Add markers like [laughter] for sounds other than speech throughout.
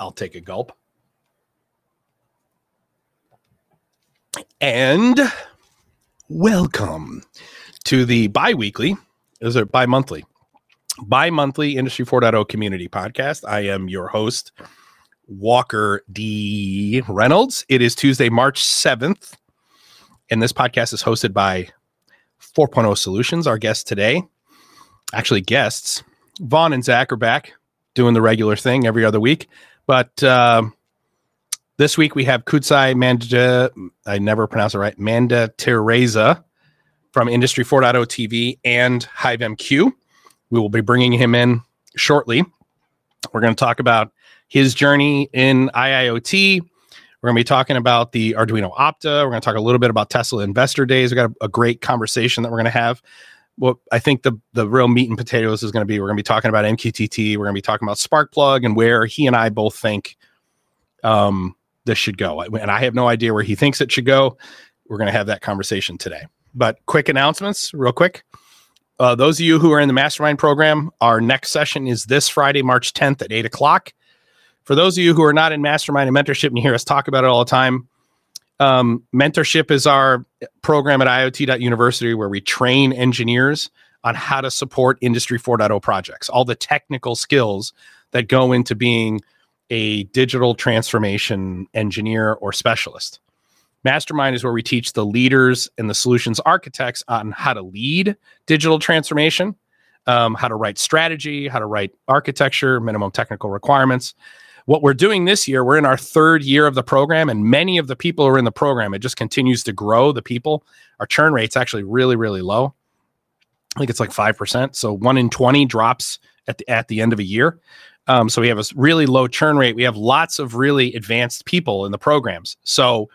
I'll take a gulp. And welcome to the bi weekly, is it bi monthly? Bi monthly Industry 4.0 community podcast. I am your host, Walker D. Reynolds. It is Tuesday, March 7th, and this podcast is hosted by 4.0 Solutions. Our guest today, actually, guests, Vaughn and Zach are back doing the regular thing every other week. But uh, this week we have Kudzai Manda, I never pronounce it right, Manditereza from Industry 4.0 TV and HiveMQ. We will be bringing him in shortly. We're going to talk about his journey in IIoT. We're going to be talking about the Arduino Opta. We're going to talk a little bit about Tesla Investor Days. We got a, a great conversation that we're going to have. What I think the the real meat and potatoes is going to be we're going to be talking about MQTT. We're going to be talking about Sparkplug and where he and I both think um, this should go. And I have no idea where he thinks it should go. We're going to have that conversation today. But quick announcements, real quick. Uh, those of you who are in the mastermind program, our next session is this Friday, March 10th at 8 o'clock. For those of you who are not in mastermind and mentorship and hear us talk about it all the time, um, mentorship is our program at IoT.university where we train engineers on how to support Industry 4.0 projects, all the technical skills that go into being a digital transformation engineer or specialist. Mastermind is where we teach the leaders and the solutions architects on how to lead digital transformation, um, how to write strategy, how to write architecture, minimum technical requirements. What we're doing this year, we're in our third year of the program, and many of the people who are in the program, it just continues to grow. The people, our churn rate's actually really, really low. I think it's like five percent. So one in twenty drops at the at the end of a year. Um, so we have a really low churn rate. We have lots of really advanced people in the programs. So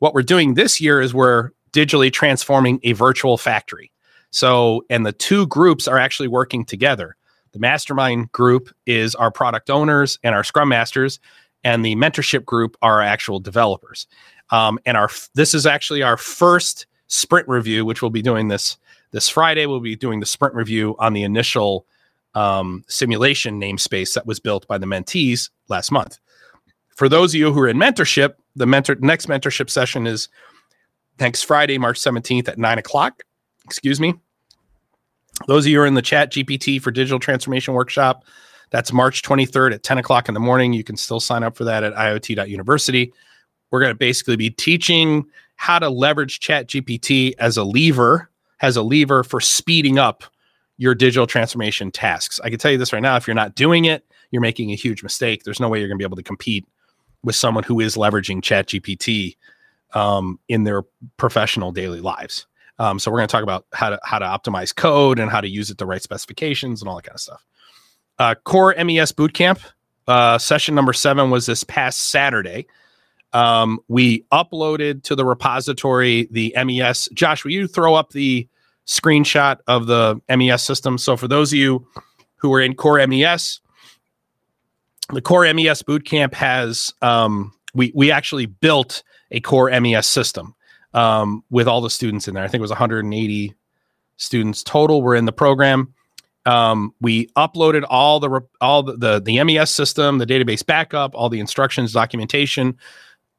what we're doing this year is we're digitally transforming a virtual factory. So and the two groups are actually working together. The mastermind group is our product owners and our scrum masters, and the mentorship group are our actual developers. Um, and our this is actually our first sprint review, which we'll be doing this this Friday. We'll be doing the sprint review on the initial um, simulation namespace that was built by the mentees last month. For those of you who are in mentorship, the mentor next mentorship session is next Friday, March 17th at nine o'clock. Excuse me. Those of you are in the chat GPT for digital transformation workshop, that's March 23rd at 10 o'clock in the morning. You can still sign up for that at IoT.university. We're going to basically be teaching how to leverage chat GPT as a lever, as a lever for speeding up your digital transformation tasks. I can tell you this right now, if you're not doing it, you're making a huge mistake. There's no way you're going to be able to compete with someone who is leveraging chat GPT um, in their professional daily lives. Um, so we're going to talk about how to how to optimize code and how to use it to write specifications and all that kind of stuff. Uh, Core MES Bootcamp uh, session number seven was this past Saturday. Um, we uploaded to the repository the MES. Josh, will you throw up the screenshot of the MES system? So for those of you who are in Core MES, the Core MES Bootcamp has um, we we actually built a Core MES system um, with all the students in there. I think it was 180 students total were in the program. Um, we uploaded all the all the, the, the MES system, the database backup, all the instructions, documentation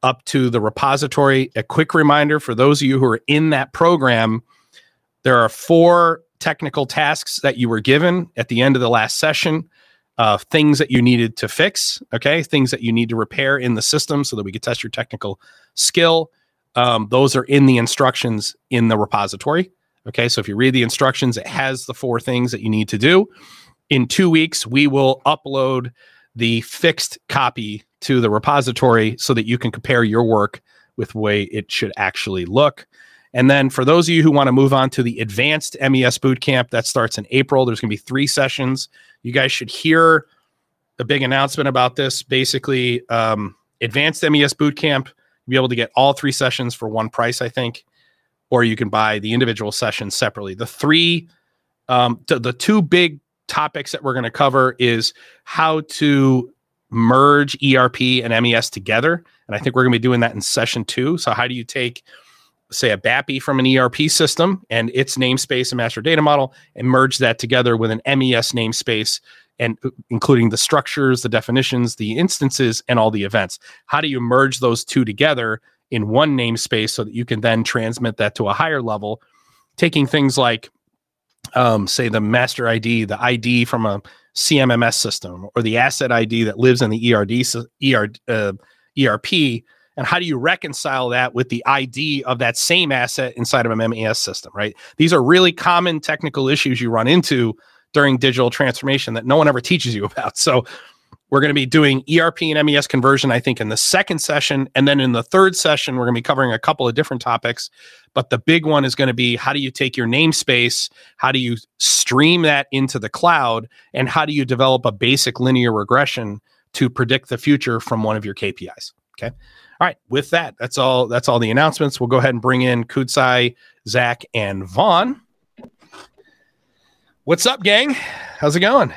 up to the repository. A quick reminder for those of you who are in that program, there are four technical tasks that you were given at the end of the last session. Uh, things that you needed to fix, okay, things that you need to repair in the system so that we could test your technical skill. Um, those are in the instructions in the repository. Okay, so if you read the instructions, it has the four things that you need to do. In two weeks, we will upload the fixed copy to the repository so that you can compare your work with the way it should actually look. And then for those of you who want to move on to the advanced MES bootcamp, that starts in April. There's going to be three sessions. You guys should hear a big announcement about this. Basically, um, advanced MES bootcamp be able to get all three sessions for one price, I think, or you can buy the individual sessions separately. The three, um, t- the two big topics that we're going to cover is how to merge ERP and MES together, and I think we're going to be doing that in session two. So, how do you take say a BAPI from an ERP system and its namespace and master data model and merge that together with an MES namespace and uh, including the structures, the definitions, the instances, and all the events. How do you merge those two together in one namespace so that you can then transmit that to a higher level, taking things like, um, say, the master ID, the ID from a CMMS system, or the asset ID that lives in the ERD, ER, uh, ERP, and how do you reconcile that with the ID of that same asset inside of a MES system, right? These are really common technical issues you run into during digital transformation that no one ever teaches you about. So we're going to be doing ERP and MES conversion, I think, in the second session. And then in the third session, we're going to be covering a couple of different topics. But the big one is going to be how do you take your namespace? How do you stream that into the cloud? And how do you develop a basic linear regression to predict the future from one of your KPIs? Okay. All right. With that, that's all. That's all the announcements. We'll go ahead and bring in Kudzai, Zach, and Vaughn. What's up, gang? How's it going?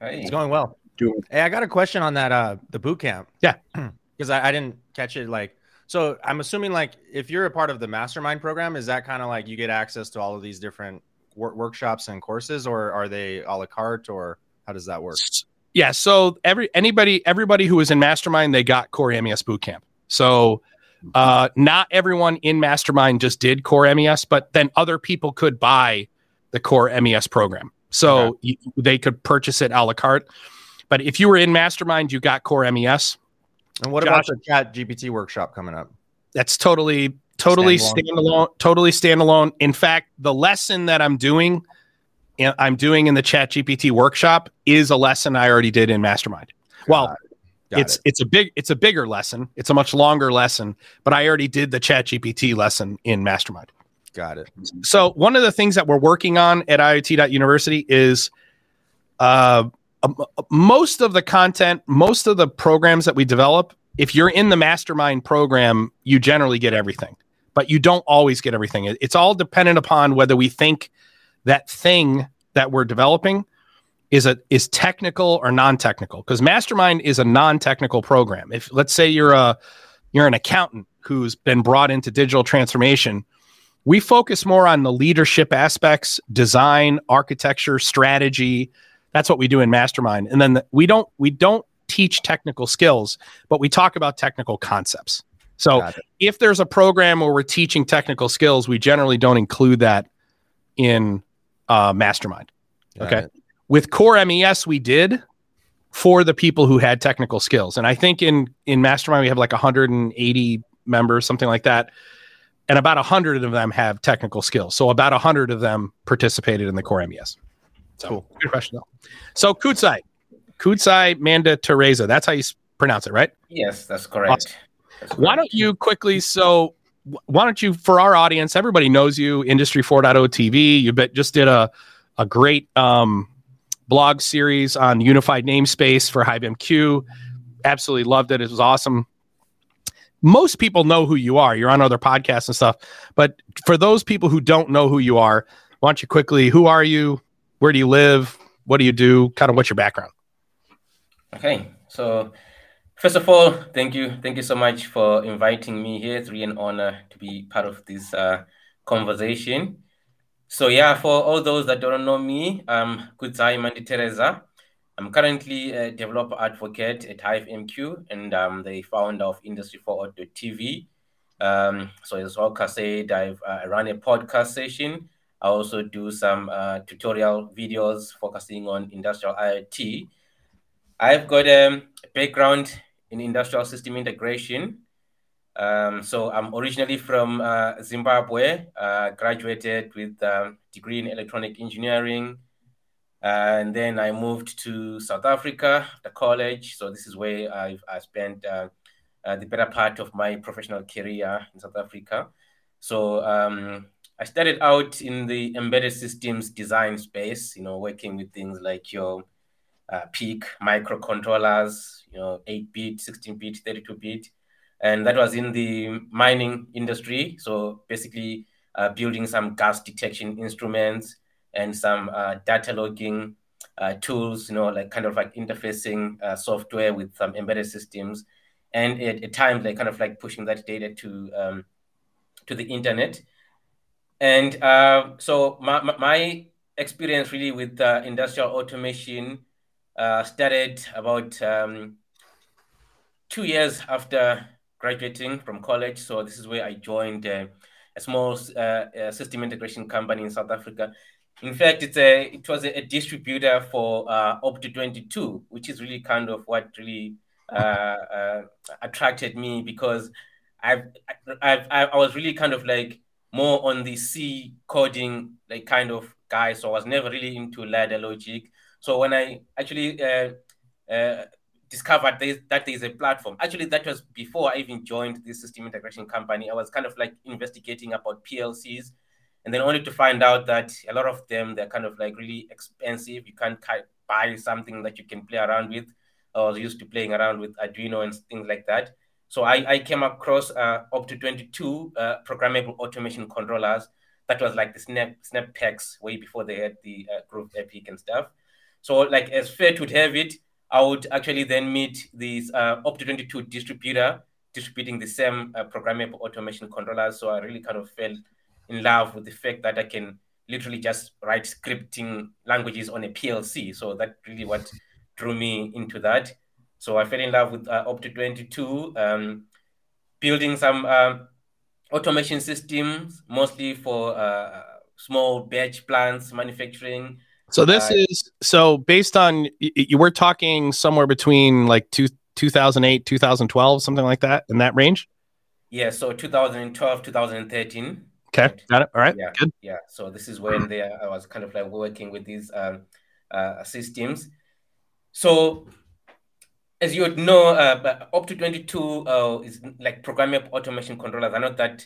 Hey. It's going well. Doing. Hey, I got a question on that uh the boot camp. Yeah. [clears throat] Because I, I didn't catch it like so I'm assuming like if you're a part of the mastermind program, is that kind of like you get access to all of these different wor- workshops and courses, or are they a la carte, or how does that work? Yeah, so every anybody everybody who was in mastermind, they got Core MES boot camp. So uh, not everyone in mastermind just did Core MES, but then other people could buy the Core MES program. So okay. you, they could purchase it a la carte. But if you were in Mastermind, you got Core MES. And what Josh, about the Chat GPT workshop coming up? That's totally, totally standalone. standalone. Totally standalone. In fact, the lesson that I'm doing, I'm doing in the Chat GPT workshop is a lesson I already did in Mastermind. Got well, it. it's it. it's a big it's a bigger lesson. It's a much longer lesson, but I already did the Chat GPT lesson in Mastermind. Got it. So one of the things that we're working on at IoT.university is uh, most of the content, most of the programs that we develop. If you're in the mastermind program, you generally get everything, but you don't always get everything. It's all dependent upon whether we think that thing that we're developing is a is technical or non-technical. Because mastermind is a non-technical program. If let's say you're a you're an accountant who's been brought into digital transformation we focus more on the leadership aspects, design, architecture, strategy. That's what we do in Mastermind. And then the, we don't we don't teach technical skills, but we talk about technical concepts. So if there's a program where we're teaching technical skills, we generally don't include that in uh, Mastermind. Got okay. It. With Core MES, we did for the people who had technical skills, and I think in in Mastermind we have like 180 members, something like that and about 100 of them have technical skills. So about 100 of them participated in the core MES. So, cool. Good question, though. So Kudzai, Kudzai Manda Teresa. That's how you pronounce it, right? Yes, that's correct. Awesome. That's correct. Why don't you quickly, so why don't you, for our audience, everybody knows you, Industry 4.0 TV. You bet, just did a, a great um, blog series on unified namespace for HiveMQ. Absolutely loved it. It was awesome most people know who you are. You're on other podcasts and stuff. But for those people who don't know who you are, why don't you quickly, who are you? Where do you live? What do you do? Kind of what's your background? Okay. So, first of all, thank you. Thank you so much for inviting me here. It's really an honor to be part of this uh, conversation. So, yeah, for all those that don't know me, I'm Kudzai Manditereza. I'm currently a developer advocate at HiveMQ and I'm the founder of Industry4.TV. Um, so as Walker said, I've uh, run a podcast session. I also do some uh, tutorial videos focusing on industrial IoT. I've got a background in industrial system integration. Um, so I'm originally from uh, Zimbabwe, uh, graduated with a degree in electronic engineering, and then I moved to South Africa, the college. So this is where I've I spent uh, uh, the better part of my professional career in South Africa. So um, I started out in the embedded systems design space, you know, working with things like your uh, PIC microcontrollers, you know, 8-bit, 16-bit, 32-bit. And that was in the mining industry. So basically uh, building some gas detection instruments, and some uh, data logging uh, tools, you know, like kind of like interfacing uh, software with some embedded systems, and at, at, times like kind of like pushing that data to um, to the internet. And uh, so my, my experience really with uh, industrial automation uh, started about um, two years after graduating from college. So this is where I joined a small system integration company in South Africa. In fact, it's a it was a, distributor for uh, Opto 22, which is really kind of what really uh, uh, attracted me because I've, I've I was really kind of like more on the C coding like kind of guy, so I was never really into ladder logic. So when I actually uh, uh, discovered there's, that there's a platform, actually that was before I even joined this system integration company. I was kind of like investigating about PLCs, and then only to find out that a lot of them they're kind of like really expensive. You can't buy something that you can play around with. I was used to playing around with Arduino and things like that. So I, I came across uh, to 22 uh, programmable automation controllers. That was like the Snap Snap packs way before they had the uh, groov EPIC and stuff. So like as fate would have it, I would actually then meet these uh, to 22 distributor distributing the same uh, programmable automation controllers. So I really kind of fell in love with the fact that I can literally just write scripting languages on a PLC. So that really what drew me into that. So I fell in love with uh, Opto 22, um, building some uh, automation systems, mostly for uh, small batch plants, manufacturing. So this uh, is so based on you were talking somewhere between like two, 2008, 2012, something like that in that range. Yeah, so 2012, 2013. Okay, got it. All right, yeah, good. Yeah, so this is when they, I was kind of like working with these um, uh, systems. So as you would know, uh, to 22 uh, is like programmable automation controllers are not that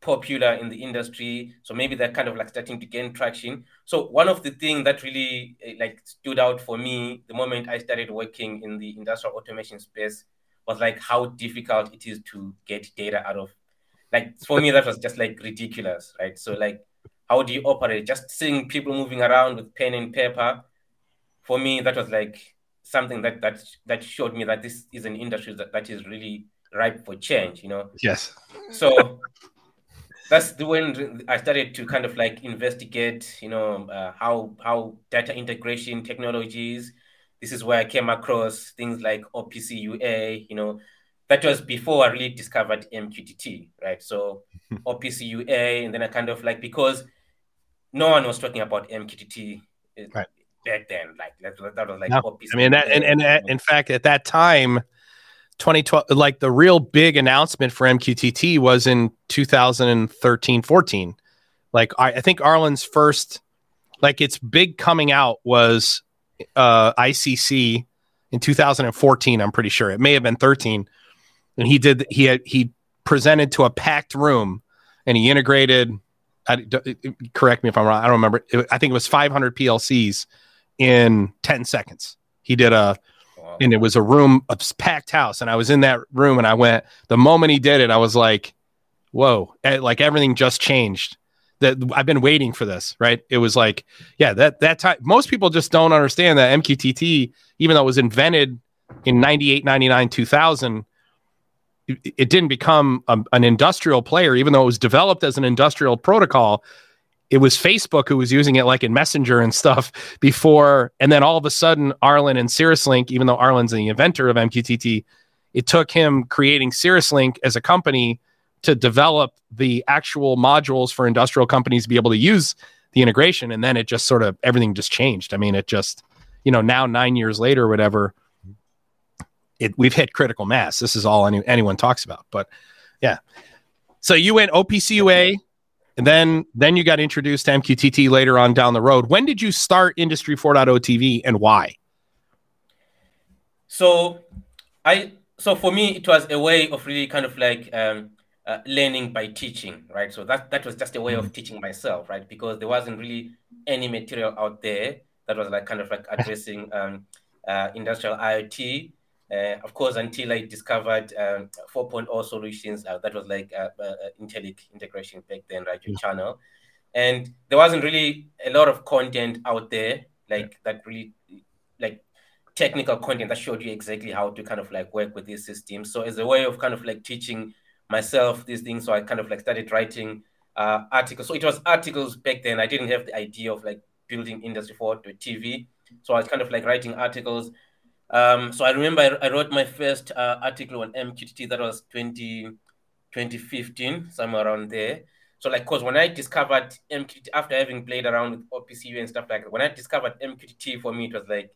popular in the industry. So maybe they're kind of like starting to gain traction. So one of the things that really eh, like stood out for me the moment I started working in the industrial automation space was like how difficult it is to get data out of. Like for me, that was just like ridiculous, right? So like, how do you operate? Just seeing people moving around with pen and paper. For me, that was like something that that that showed me that this is an industry that, that is really ripe for change you know yes so that's the when i started to kind of like investigate you know uh, how how data integration technologies this is where i came across things like opc ua you know that was before i really discovered mqtt right so [laughs] opc ua and then i kind of like because no one was talking about mqtt right back then. Like that, that was like. No. I mean, that, and and uh, in fact, at that time, 2012, like the real big announcement for MQTT was in 2013, 14. Like I, I think Arlen's first, like its big coming out was uh, ICC in 2014. I'm pretty sure it may have been 13, and he did he had he presented to a packed room, and he integrated. I, correct me if I'm wrong. I don't remember. I think it was 500 PLCs in 10 seconds. He did a, wow. and it was a room, a packed house. And I was in that room and I went, the moment he did it, I was like, whoa, eh, like everything just changed. That I've been waiting for this, right? It was like, yeah, that, that time, most people just don't understand that MQTT, even though it was invented in 98, 99, 2000, it, didn't become a, an industrial player, even though it was developed as an industrial protocol it was Facebook who was using it like in Messenger and stuff [laughs] before. And then all of a sudden, Arlen and CirrusLink, even though Arlen's the inventor of MQTT, it took him creating CirrusLink as a company to develop the actual modules for industrial companies to be able to use the integration. And then it just sort of everything just changed. I mean, it just, you know, now nine years later, whatever, it we've hit critical mass. This is all any, anyone talks about. But yeah. So you went OPCUA and then then you got introduced to MQTT later on down the road. When did you start Industry 4.0 TV and why? So I so for me it was a way of really kind of like um, uh, learning by teaching, right? So that that was just a way mm-hmm. of teaching myself, right? Because there wasn't really any material out there that was like kind of like addressing um, uh, industrial IoT. Uh, of course, until I discovered um, 4.0 solutions, uh, that was like uh, uh, Intellic integration back then, right? Your channel. And there wasn't really a lot of content out there, like that really, like technical content that showed you exactly how to kind of like work with these systems. So as a way of kind of like teaching myself these things, so I kind of like started writing uh, articles. So it was articles back then. I didn't have the idea of like building industry for TV. So I was kind of like writing articles. Um, so I remember I, I wrote my first uh, article on MQTT that was 20, 2015, somewhere around there. So like, cause when I discovered MQTT after having played around with OPC UA and stuff like that, when I discovered MQTT for me, it was like,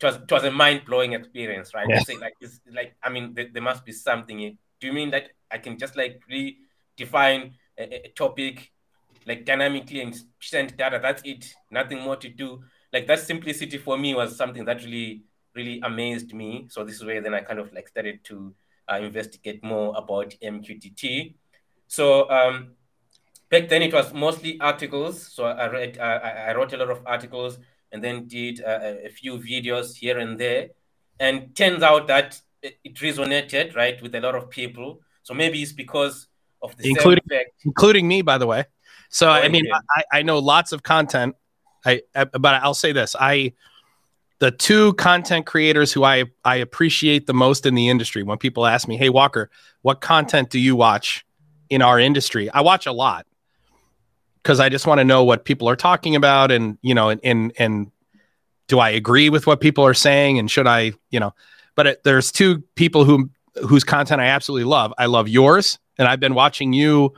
it was it was a mind blowing experience, right? Yeah. Say, like it's like I mean, there, there, must be something. Do you mean that I can just like redefine a, a topic like dynamically and send data? That's it. Nothing more to do. Like that simplicity for me was something that really really amazed me. So this is where then I kind of like started to uh, investigate more about MQTT. So um, back then it was mostly articles. So I read, uh, I wrote a lot of articles and then did uh, a few videos here and there. And turns out that it resonated right with a lot of people. So maybe it's because of the including including me, by the way. So oh, I mean, I, I know lots of content. I, I but I'll say this: I the two content creators who I I appreciate the most in the industry. When people ask me, "Hey Walker, what content do you watch in our industry?" I watch a lot because I just want to know what people are talking about and you know and and, and do I agree with what people are saying and should I you know but it, there's two people who whose content I absolutely love. I love yours and I've been watching you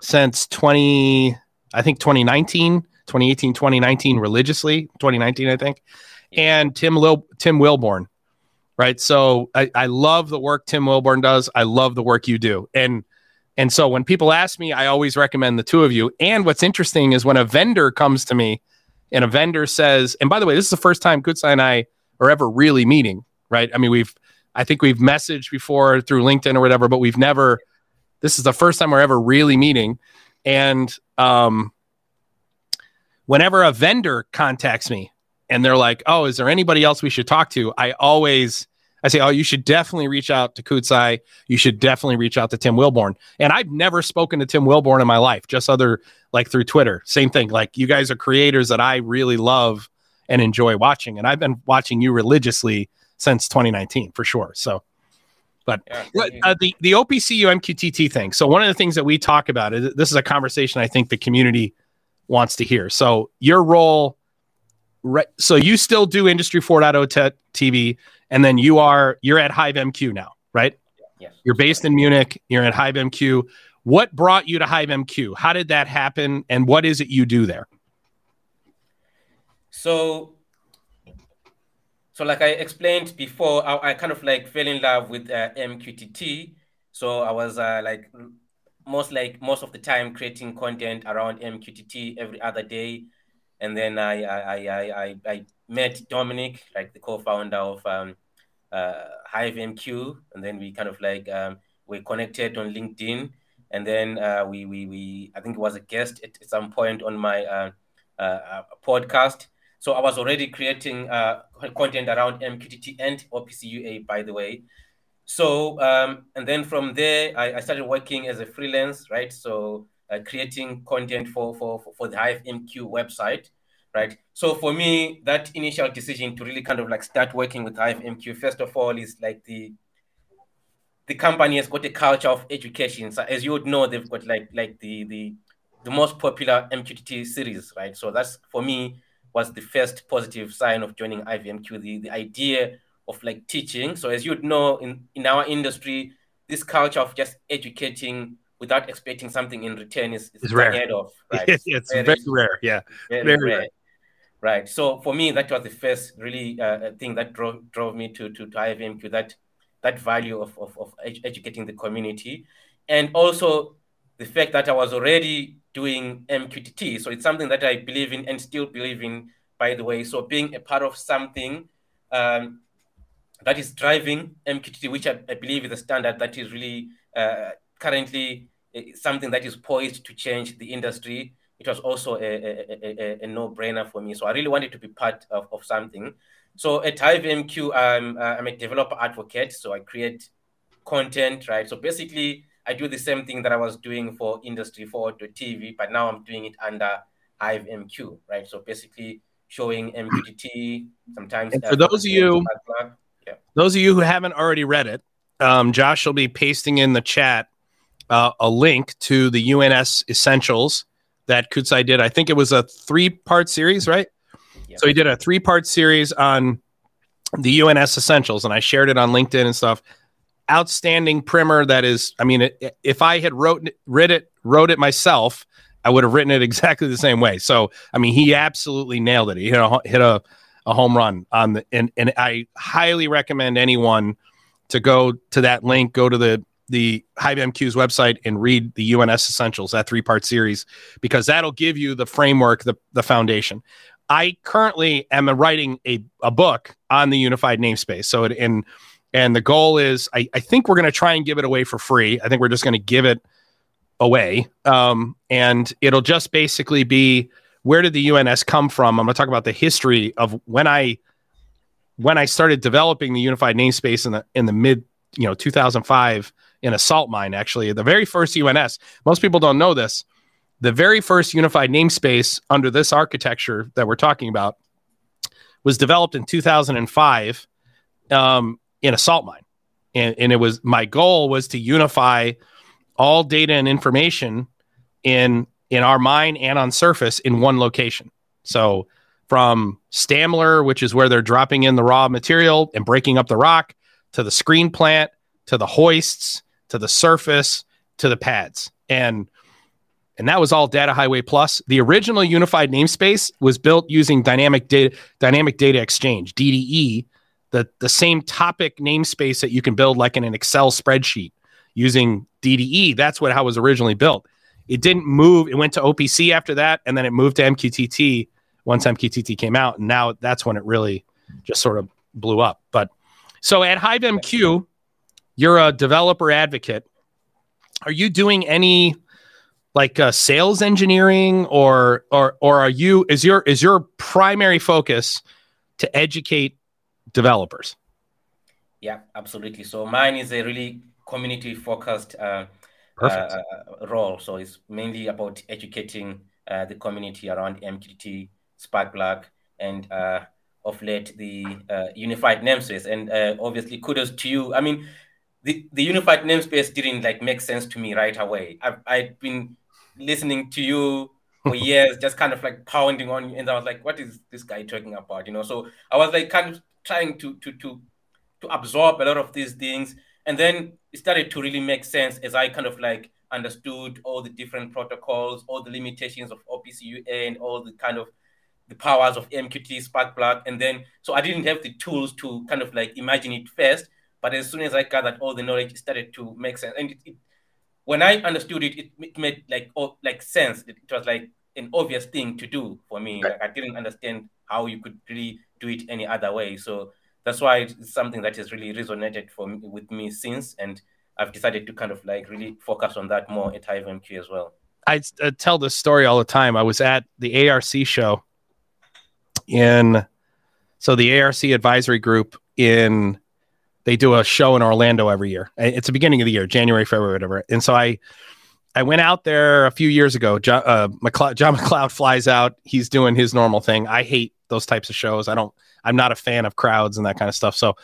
since 20 I think 2019 2018 2019 religiously 2019 I think and Tim Lil, Tim Wilborn right so I, I love the work Tim Wilborn does I love the work you do and and so when people ask me, I always recommend the two of you. And what's interesting is when a vendor comes to me and a vendor says, and by the way, this is the first time Kudzai and I are ever really meeting, right? I mean, we've, I think we've messaged before through LinkedIn or whatever, but we've never, this is the first time we're ever really meeting. And um, whenever a vendor contacts me and they're like, oh, is there anybody else we should talk to? I always, I say, oh, you should definitely reach out to Kudzai. You should definitely reach out to Tim Wilborn. And I've never spoken to Tim Wilborn in my life, just other like through Twitter. Same thing. Like you guys are creators that I really love and enjoy watching. And I've been watching you religiously since 2019 for sure. So, but uh, the the OPC UA MQTT thing. So one of the things that we talk about is this is a conversation I think the community wants to hear. So your role, right? So you still do Industry 4.0 t- TV and then you are you're at Hive MQ now, right? Yes. You're based in Munich. You're at Hive MQ. What brought you to Hive MQ? How did that happen? And what is it you do there? So, so like I explained before, I, I kind of like fell in love with uh, MQTT. So I was uh, like most like most of the time creating content around MQTT every other day, and then I I I I, I met Dominik, like the co-founder of um, uh, Hive MQ, and then we kind of like um, we connected on LinkedIn, and then uh, we we we I think it was a guest at, some point on my uh, uh, podcast. So I was already creating uh, content around MQTT and OPCUA, by the way. So um, and then from there, I, I, started working as a freelance, right? So uh, creating content for, for for the Hive MQ website right? So for me, that initial decision to really kind of like start working with Hive MQ, first of all, is like the the company has got a culture of education. So as you would know, they've got like like the the the most popular MQTT series, right? So that's for me was the first positive sign of joining HiveMQ, the, the idea of like teaching. So as you would know, in, in our industry, this culture of just educating without expecting something in return is, is it's rare. Of, [laughs] right? it's very, very, rare. Yeah. Very, very rare. rare right? So for me, that was the first really uh, thing that drove drove me to to, to HiveMQ that that value of, of, of educating the community, and also the fact that I was already doing MQTT. So it's something that I believe in and still believe in, by the way. So being a part of something um, that is driving MQTT, which I, I, believe is a standard that is really uh, currently uh, something that is poised to change the industry it was also a, a, a, a, no-brainer for me. So I really wanted to be part of, of something. So at Hive MQ, I'm, uh, I'm a developer advocate. So I create content, right? So basically, I do the same thing that I was doing for Industry 4.TV, but now I'm doing it under Hive MQ, right? So basically, showing MQTT sometimes. And for those of you, yeah. those of you who haven't already read it, um, Josh will be pasting in the chat uh, a link to the UNS Essentials that Kudzai did. I think it was a three part series, right? Yeah. So he did a three part series on the UNS essentials, and I shared it on LinkedIn and stuff. Outstanding primer. That is, I mean, it, if I had wrote read it wrote it myself, I would have written it [laughs] exactly the same way. So, I mean, he absolutely nailed it. He hit a, hit a, a home run on the, and, and I highly recommend anyone to go to that link, go to the, the HiveMQ's website and read the UNS Essentials, that three part series, because that'll give you the framework, the, the foundation. I currently am writing a, a book on the unified namespace. So, it, and, and the goal is, I, I think we're going to try and give it away for free. I think we're just going to give it away. Um, and it'll just basically be where did the UNS come from? I'm going to talk about the history of when I when I started developing the unified namespace in the in the mid you know 2005 in a salt mine. Actually, the very first UNS. Most people don't know this. The very first unified namespace under this architecture that we're talking about was developed in 2005 um, in a salt mine, and, and it was my goal was to unify all data and information in in our mine and on surface in one location. So from Stamler, which is where they're dropping in the raw material and breaking up the rock, to the screen plant, to the hoists, to the surface, to the pads. And and that was all Data Highway Plus. The original unified namespace was built using dynamic data dynamic data exchange, DDE, the, the same topic namespace that you can build like in an Excel spreadsheet using DDE. That's what how it was originally built. It didn't move. It went to OPC after that, and then it moved to MQTT once MQTT came out, and now that's when it really just sort of blew up. But so at HiveMQ, you're a developer advocate. Are you doing any like uh, sales engineering, or or or are you is your is your primary focus to educate developers? Yeah, absolutely. So mine is a really community focused uh, uh, uh, role. So it's mainly about educating uh, the community around MQTT, Sparkplug, and uh, of late the uh, unified namespace. And obviously, kudos to you. I mean, the, the unified namespace didn't like make sense to me right away. I've, I've been listening to you for [laughs] years, just kind of like pounding on you, and I was like, "What is this guy talking about?" You know. So I was like, kind of trying to to to to absorb a lot of these things and then it started to really make sense as I kind of like understood all the different protocols, all the limitations of OPC and all the kind of the powers of MQT, Sparkplug. And then, so I didn't have the tools to kind of like imagine it first. But as soon as I gathered all the knowledge, it started to make sense. And it, it, when I understood it, it, it made like oh, like sense. It, it, was like an obvious thing to do for me. Like I didn't understand how you could really do it any other way. So that's why it's something that has really resonated for me, with me since, and I've decided to kind of like really focus on that more at HiveMQ as well. I uh, tell this story all the time. I was at the ARC show in, so the ARC advisory group in, they do a show in Orlando every year. It's the beginning of the year, January, February, whatever. And so I, I went out there a few years ago. John, [laughs] uh, McLeod, John McLeod flies out. He's doing his normal thing. I hate those types of shows. I don't I'm not a fan of crowds and that kind of stuff. So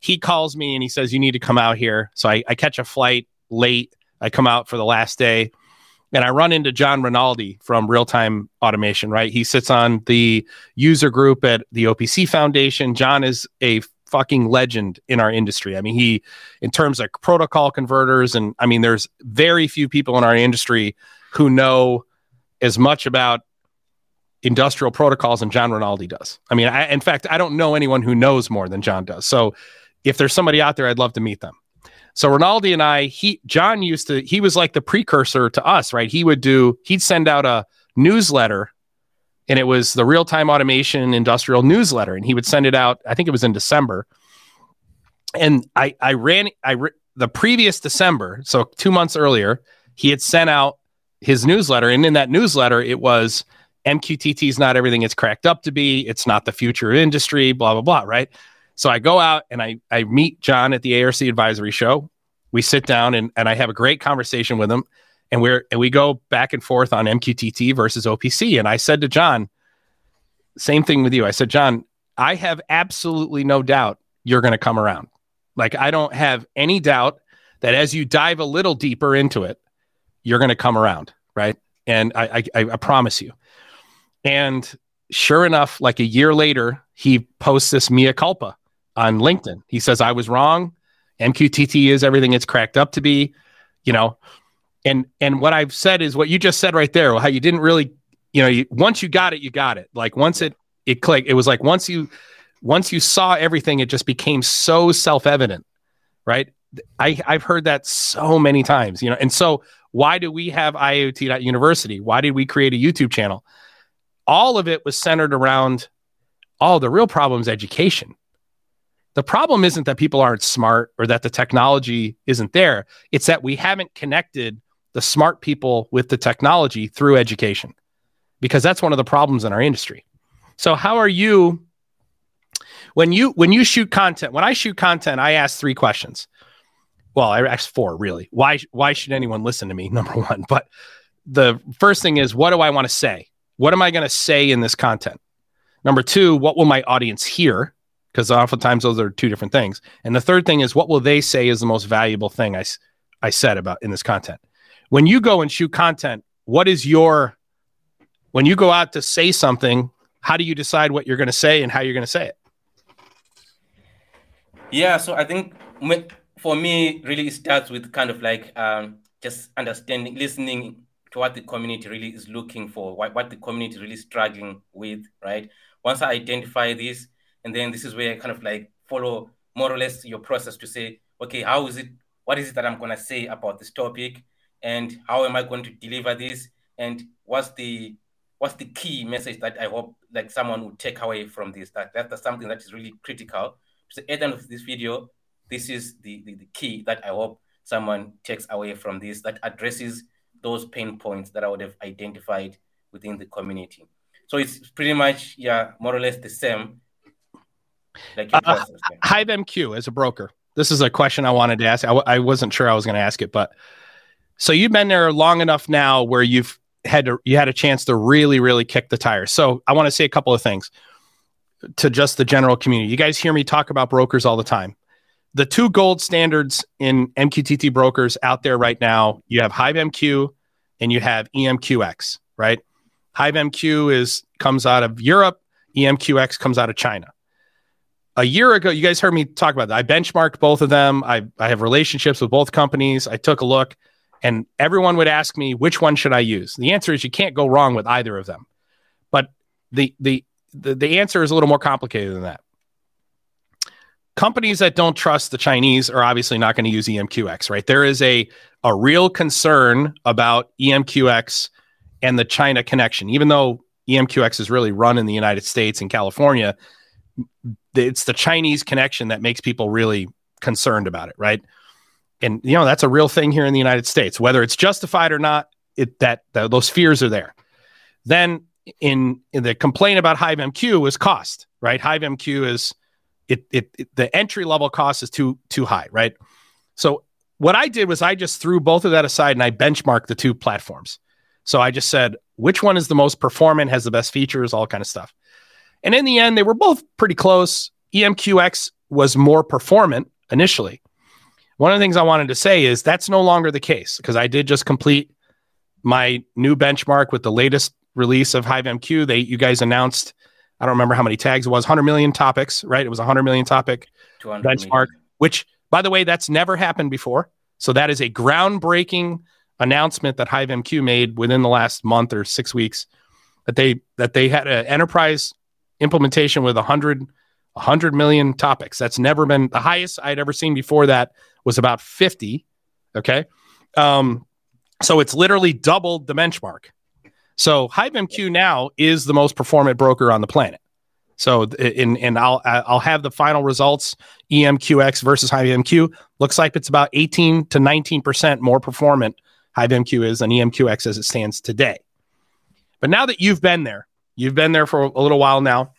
he calls me and he says, You need to come out here. So I, I catch a flight late. I come out for the last day and I run into John Rinaldi from Real Time Automation, right? He sits on the user group at the OPC Foundation. John is a fucking legend in our industry. I mean, he, in terms of protocol converters, and I mean, there's very few people in our industry who know as much about industrial protocols and John Rinaldi does. I mean, I, in fact, I don't know anyone who knows more than John does. So if there's somebody out there, I'd love to meet them. So Rinaldi and I, he John used to, he was like the precursor to us, right? He would do, he'd send out a newsletter and it was the real time automation industrial newsletter. And he would send it out, I think it was in December. And I, I ran, I, the previous December, so two months earlier, he had sent out his newsletter. And in that newsletter, it was, MQTT is not everything it's cracked up to be. It's not the future of industry, blah, blah, blah, right? So I go out and I, I meet John at the ARC advisory show. We sit down and, and I have a great conversation with him. And we're and we go back and forth on MQTT versus OPC. And I said to John, same thing with you. I said, John, I have absolutely no doubt you're going to come around. Like I don't have any doubt that as you dive a little deeper into it, you're going to come around, right? and I, I, I promise you. And sure enough, like a year later, he posts this mea culpa on LinkedIn. He says, I was wrong. MQTT is everything it's cracked up to be, you know. And and what I've said is what you just said right there, how you didn't really, you know, you, once you got it, you got it. Like once it it clicked, it was like once you once you saw everything, it just became so self-evident, right? I, I've heard that so many times, you know. And so why do we have IoT University? Why did we create a YouTube channel? All of it was centered around oh, the real problem is education. The problem isn't that people aren't smart or that the technology isn't there. It's that we haven't connected the smart people with the technology through education because that's one of the problems in our industry. So how are you when you when you shoot content? When I shoot content, I ask three questions. Well, I ask four really. Why why should anyone listen to me? [laughs] Number 1. But the first thing is what do I want to say? What am I going to say in this content? Number 2, what will my audience hear? Because oftentimes those are two different things. And the third thing is what will they say is the most valuable thing I I said about in this content. When you go and shoot content, what is your when you go out to say something, how do you decide what you're going to say and how you're going to say it? Yeah, so I think for me, really, it starts with kind of like um, just understanding, listening to what the community really is looking for, what, what the community really struggling with, right? Once I identify this, and then this is where I kind of like follow more or less your process to say, okay, how is it? What is it that I'm going to say about this topic, and how am I going to deliver this, and what's the what's the key message that I hope like someone would take away from this? That that's something that is really critical so at the end of this video, this is the, the, the key that I hope someone takes away from this that addresses those pain points that I would have identified within the community. So it's pretty much, yeah, more or less the same. Like uh, HiveMQ as a broker. This is a question I wanted to ask. I w- I wasn't sure I was going to ask it, but so you've been there long enough now where you've had to, you had a chance to really, really kick the tires. So I want to say a couple of things to just the general community. You guys hear me talk about brokers all the time. The two gold standards in MQTT brokers out there right now, you have HiveMQ and you have EMQX, right? HiveMQ is comes out of Europe, EMQX comes out of China. A year ago, you guys heard me talk about that. I benchmarked both of them. I, I have relationships with both companies. I took a look and everyone would ask me, which one should I use? The answer is you can't go wrong with either of them. But the the the, the answer is a little more complicated than that. Companies that don't trust the Chinese are obviously not going to use EMQX, right? There is a, a real concern about EMQX and the China connection. Even though EMQX is really run in the United States and California, it's the Chinese connection that makes people really concerned about it, right? And you know that's a real thing here in the United States, whether it's justified or not. It that, those fears are there. Then in, in the complaint about HiveMQ was cost, right? HiveMQ is it, it, it the entry level cost is too too high, right? So what I did was I just threw both of that aside and I benchmarked the two platforms. So I just said which one is the most performant, has the best features, all kind of stuff. And in the end, they were both pretty close. EMQX was more performant initially. One of the things I wanted to say is that's no longer the case because I did just complete my new benchmark with the latest release of HiveMQ, they you guys announced I don't remember how many tags it was, 100 million topics, right? It was a 100 million topic benchmark, million. which by the way, that's never happened before. So that is a groundbreaking announcement that HiveMQ made within the last month or 6 weeks that they that they had an enterprise implementation with 100 100 million topics. That's never been the highest I'd ever seen before that was about 50, okay? Um so it's literally doubled the benchmark. So HiveMQ now is the most performant broker on the planet. So in and I'll I'll have the final results EMQX versus HiveMQ. Looks like it's about 18 to 19 percent more performant HiveMQ is than EMQX as it stands today. But now that you've been there, you've been there for a little while now.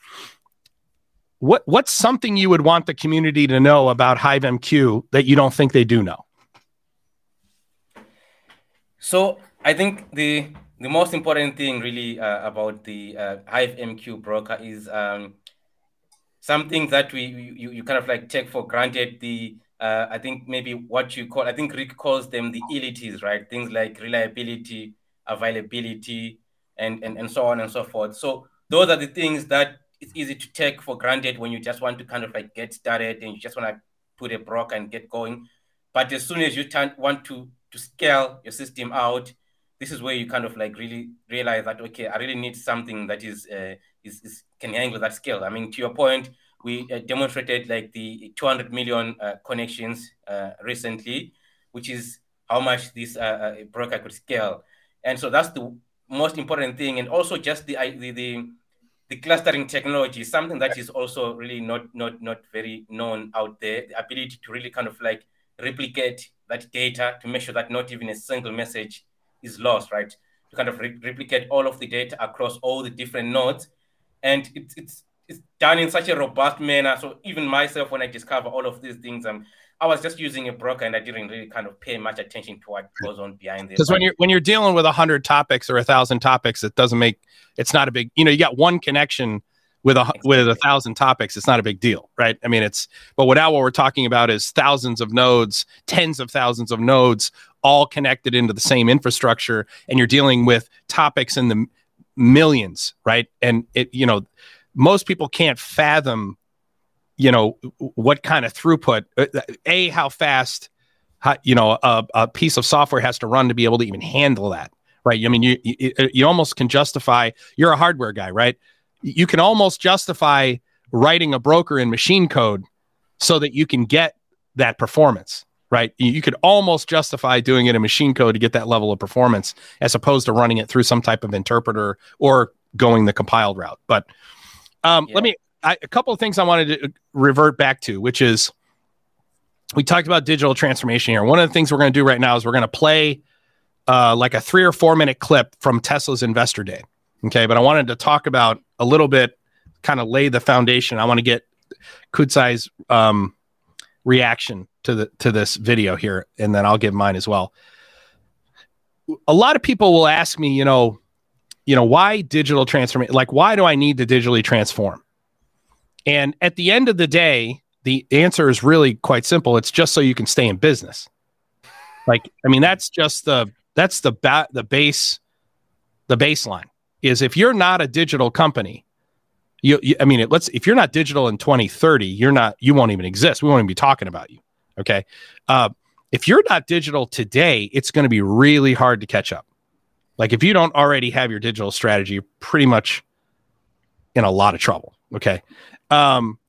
What what's something you would want the community to know about HiveMQ that you don't think they do know? So I think the the most important thing really uh, about the uh, HiveMQ broker is um, something that we you, you kind of like take for granted. The uh, I think maybe what you call I think Rick calls them the elities, right? Things like reliability, availability, and, and, and so on and so forth. So those are the things that it's easy to take for granted when you just want to kind of like get started and you just want to put a broker and get going. But as soon as you turn, want to to scale your system out, this is where you kind of like really realize that okay, I really need something that is uh, is, is can handle that scale. I mean, to your point, we uh, demonstrated like the 200 million uh, connections uh, recently, which is how much this uh, uh, broker could scale. And so that's the most important thing. And also just the the, the the clustering technology is something that is also really not not not very known out there. The ability to really kind of like replicate that data to make sure that not even a single message is lost, right? To kind of re- replicate all of the data across all the different nodes, and it's it's it's done in such a robust manner. So even myself, when I discover all of these things, I'm I was just using a broker and I didn't really kind of pay much attention to what goes on behind this. Because when you're when you're dealing with a hundred topics or a thousand topics, it doesn't make it's not a big you know you got one connection with a exactly. with a thousand topics. It's not a big deal, right? I mean, it's but what now what we're talking about is thousands of nodes, tens of thousands of nodes, all connected into the same infrastructure, and you're dealing with topics in the millions, right? And it you know most people can't fathom you know what kind of throughput uh, a how fast how, you know a, a, piece of software has to run to be able to even handle that right? I mean you, you you almost can justify you're a hardware guy right? You can almost justify writing a broker in machine code so that you can get that performance right? You could almost justify doing it in machine code to get that level of performance as opposed to running it through some type of interpreter or going the compiled route. But um, yeah. let me I, a couple of things I wanted to revert back to, which is we talked about digital transformation here. One of the things we're going to do right now is we're going to play uh, like a three or four minute clip from Tesla's Investor Day. Okay, but I wanted to talk about a little bit, kind of lay the foundation. I want to get Kudzai's um, reaction to the to this video here, and then I'll give mine as well. A lot of people will ask me, you know, you know, why digital transformation? Like, why do I need to digitally transform? And at the end of the day, the answer is really quite simple. It's just so you can stay in business. Like, I mean, that's just the that's the ba- the base the baseline is if you're not a digital company, you, you I mean, it, let's if you're not digital in 2030, you're not you won't even exist. We won't even be talking about you. Okay. Uh, if you're not digital today, it's going to be really hard to catch up. Like if you don't already have your digital strategy, you're pretty much in a lot of trouble. Okay. Um,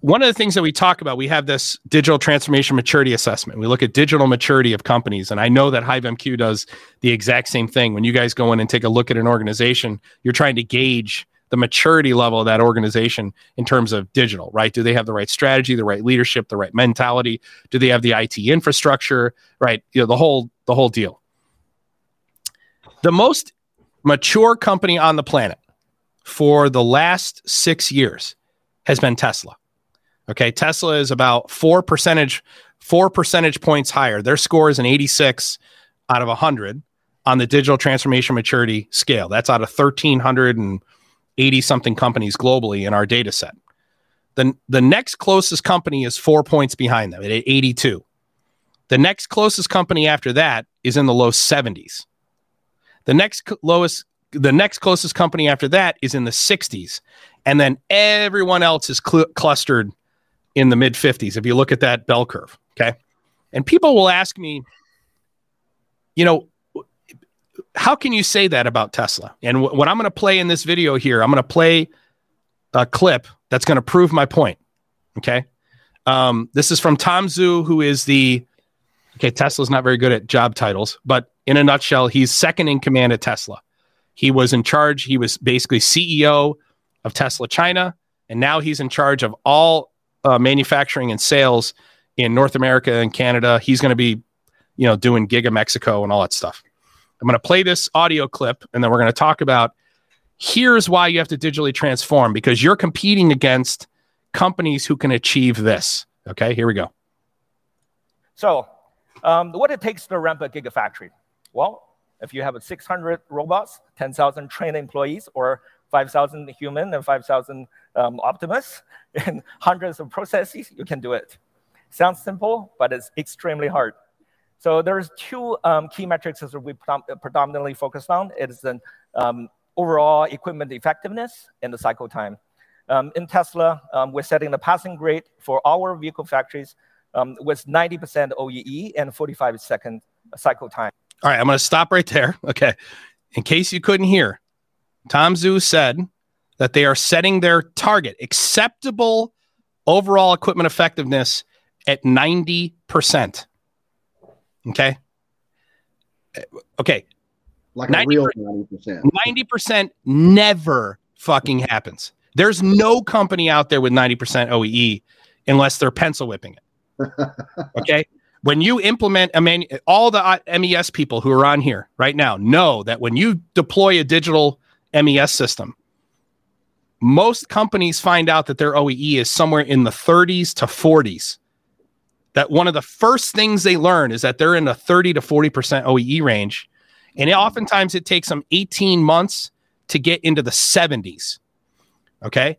one of the things that we talk about, we have this digital transformation maturity assessment. We look at digital maturity of companies. And I know that HiveMQ does the exact same thing. When you guys go in and take a look at an organization, you're trying to gauge the maturity level of that organization in terms of digital, right? Do they have the right strategy, the right leadership, the right mentality? Do they have the IT infrastructure, right? You know, the whole the whole deal. The most mature company on the planet for the last 6 years has been Tesla. Okay, Tesla is about four percentage four percentage points higher. Their score is an 86 out of 100 on the digital transformation maturity scale. That's out of 1,380 something companies globally in our data set. The, the next closest company is four points behind them at 82. The next closest company after that is in the low 70s. The next lowest the next closest company after that is in the 60s and then everyone else is cl- clustered in the mid 50s if you look at that bell curve okay? And people will ask me you know how can you say that about tesla? And w- what i'm going to play in this video here i'm going to play a clip that's going to prove my point okay? Um, this is from tom zhu who is the okay tesla's not very good at job titles but in a nutshell he's second in command at tesla. He was in charge. He was basically CEO of Tesla China, and now he's in charge of all uh, manufacturing and sales in North America and Canada. He's going to be, you know, doing Giga Mexico and all that stuff. I'm going to play this audio clip, and then we're going to talk about here's why you have to digitally transform because you're competing against companies who can achieve this. Okay, here we go. So, um, what it takes to ramp a gigafactory? Well, if you have 600 robots, 10,000 trained employees, or 5,000 human and 5,000 um, [laughs] and hundreds of processes, you can do it. Sounds simple, but it's extremely hard. So there's two um, key metrics that we predominantly focus on. It is the um, overall equipment effectiveness and the cycle time. Um, in Tesla, um, we're setting the passing grade for our vehicle factories um, with 90% OEE and 45 second cycle time. All right, I'm going to stop right there. Okay. In case you couldn't hear, Tom Zhu said that they are setting their target, acceptable overall equipment effectiveness at 90%. Okay. Okay. Like 90%, a real 90%. 90% never fucking happens. There's no company out there with 90% OEE unless they're pencil whipping it. [laughs] okay. When you implement a man, all the MES people who are on here right now know that when you deploy a digital MES system, most companies find out that their OEE is somewhere in the 30s to 40s. That one of the first things they learn is that they're in the 30 to 40% OEE range. And it, oftentimes it takes them 18 months to get into the 70s. Okay.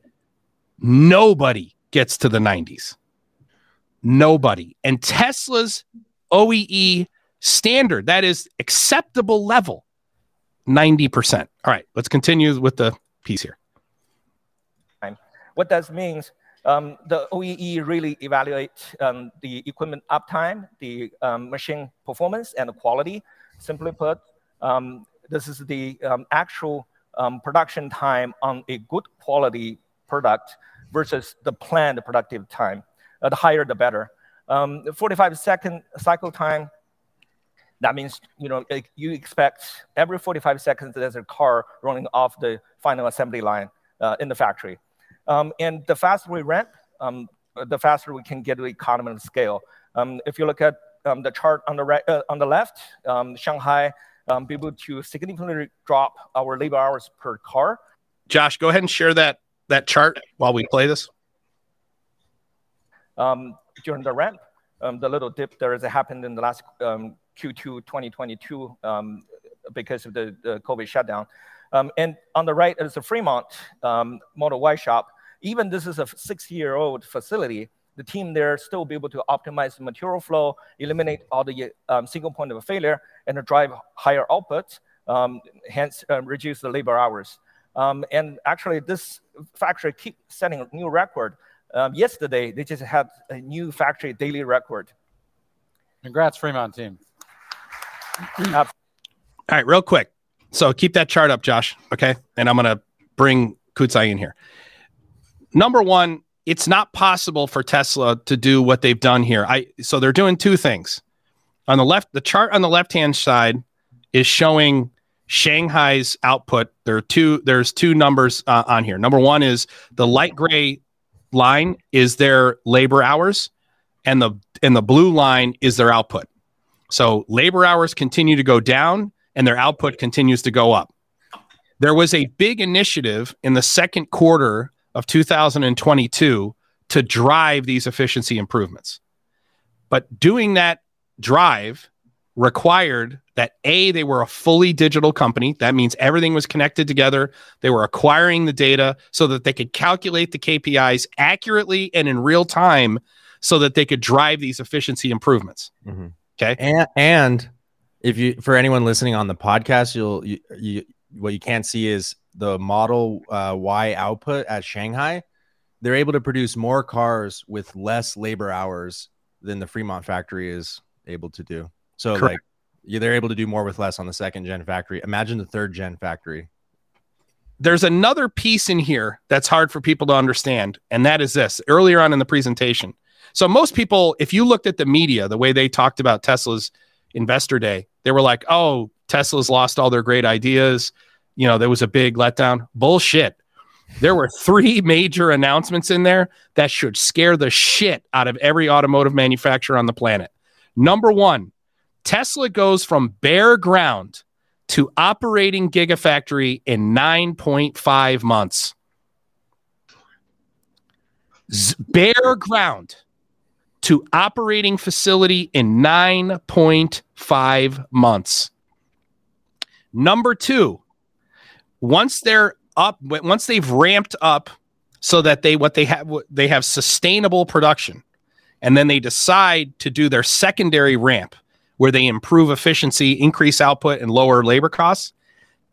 Nobody gets to the 90s. Nobody. And Tesla's OEE standard, that is acceptable level, 90%. All right, let's continue with the piece here. What that means, um, the OEE really evaluates um, the equipment uptime, the um, machine performance, and the quality. Simply put, um, this is the um, actual um, production time on a good quality product versus the planned productive time. Uh, the higher, the better. 45 second cycle time, that means you know you expect every 45 seconds there's a car running off the final assembly line uh, in the factory. Um, and the faster we ramp, um, the faster we can get to economy of scale. Um, if you look at um, the chart on the right, uh, on the left, um, Shanghai um, be able to significantly drop our labor hours per car. Josh, go ahead and share that that chart while we play this. during the ramp, the little dip there has happened in the last Q2 2022 because of the, the COVID shutdown. Um, and on the right is the Fremont um, Model Y shop even this is a six-year-old facility, the team there still be able to optimize the material flow, eliminate all the um, single point of failure, and drive higher output, um, hence uh, reduce the labor hours. Um, and actually, this factory keep setting a new record. Um, yesterday, they just had a new factory daily record. Congrats, Fremont team. All right, real quick. So keep that chart up, Josh. Okay, and I'm gonna bring Kudzai in here number one, it's not possible for Tesla to do what they've done here. I so they're doing two things. On the left, the chart on the left-hand side is showing Shanghai's output. There are two. There's two numbers uh, on here. Number one is the light gray line is their labor hours, and the and the blue line is their output. So labor hours continue to go down, and their output continues to go up. There was a big initiative in the second quarter of 2022 to drive these efficiency improvements. But doing that drive required that A, they were a fully digital company. That means everything was connected together. They were acquiring the data so that they could calculate the KPIs accurately and in real time so that they could drive these efficiency improvements. Mm-hmm. Okay. And, and if you, for anyone listening on the podcast, you'll, you, you, what you can't see is the Model uh, Y output at Shanghai, they're able to produce more cars with less labor hours than the Fremont factory is able to do. So Correct. like yeah, they're able to do more with less on the second gen factory. Imagine the third gen factory. There's another piece in here that's hard for people to understand, and that is this earlier on in the presentation. So, most people, if you looked at the media, the way they talked about Tesla's investor day, they were like, oh, Tesla's lost all their great ideas you know, there was a big letdown. Bullshit. There were three [laughs] major announcements in there that should scare the shit out of every automotive manufacturer on the planet. Number one, Tesla goes from bare ground to operating Gigafactory in 9.5 months. Z- bare ground to operating facility in 9.5 months. Number two, once they're up, once they've ramped up so that they what they have they have sustainable production, and then they decide to do their secondary ramp, where they improve efficiency, increase output, and lower labor costs,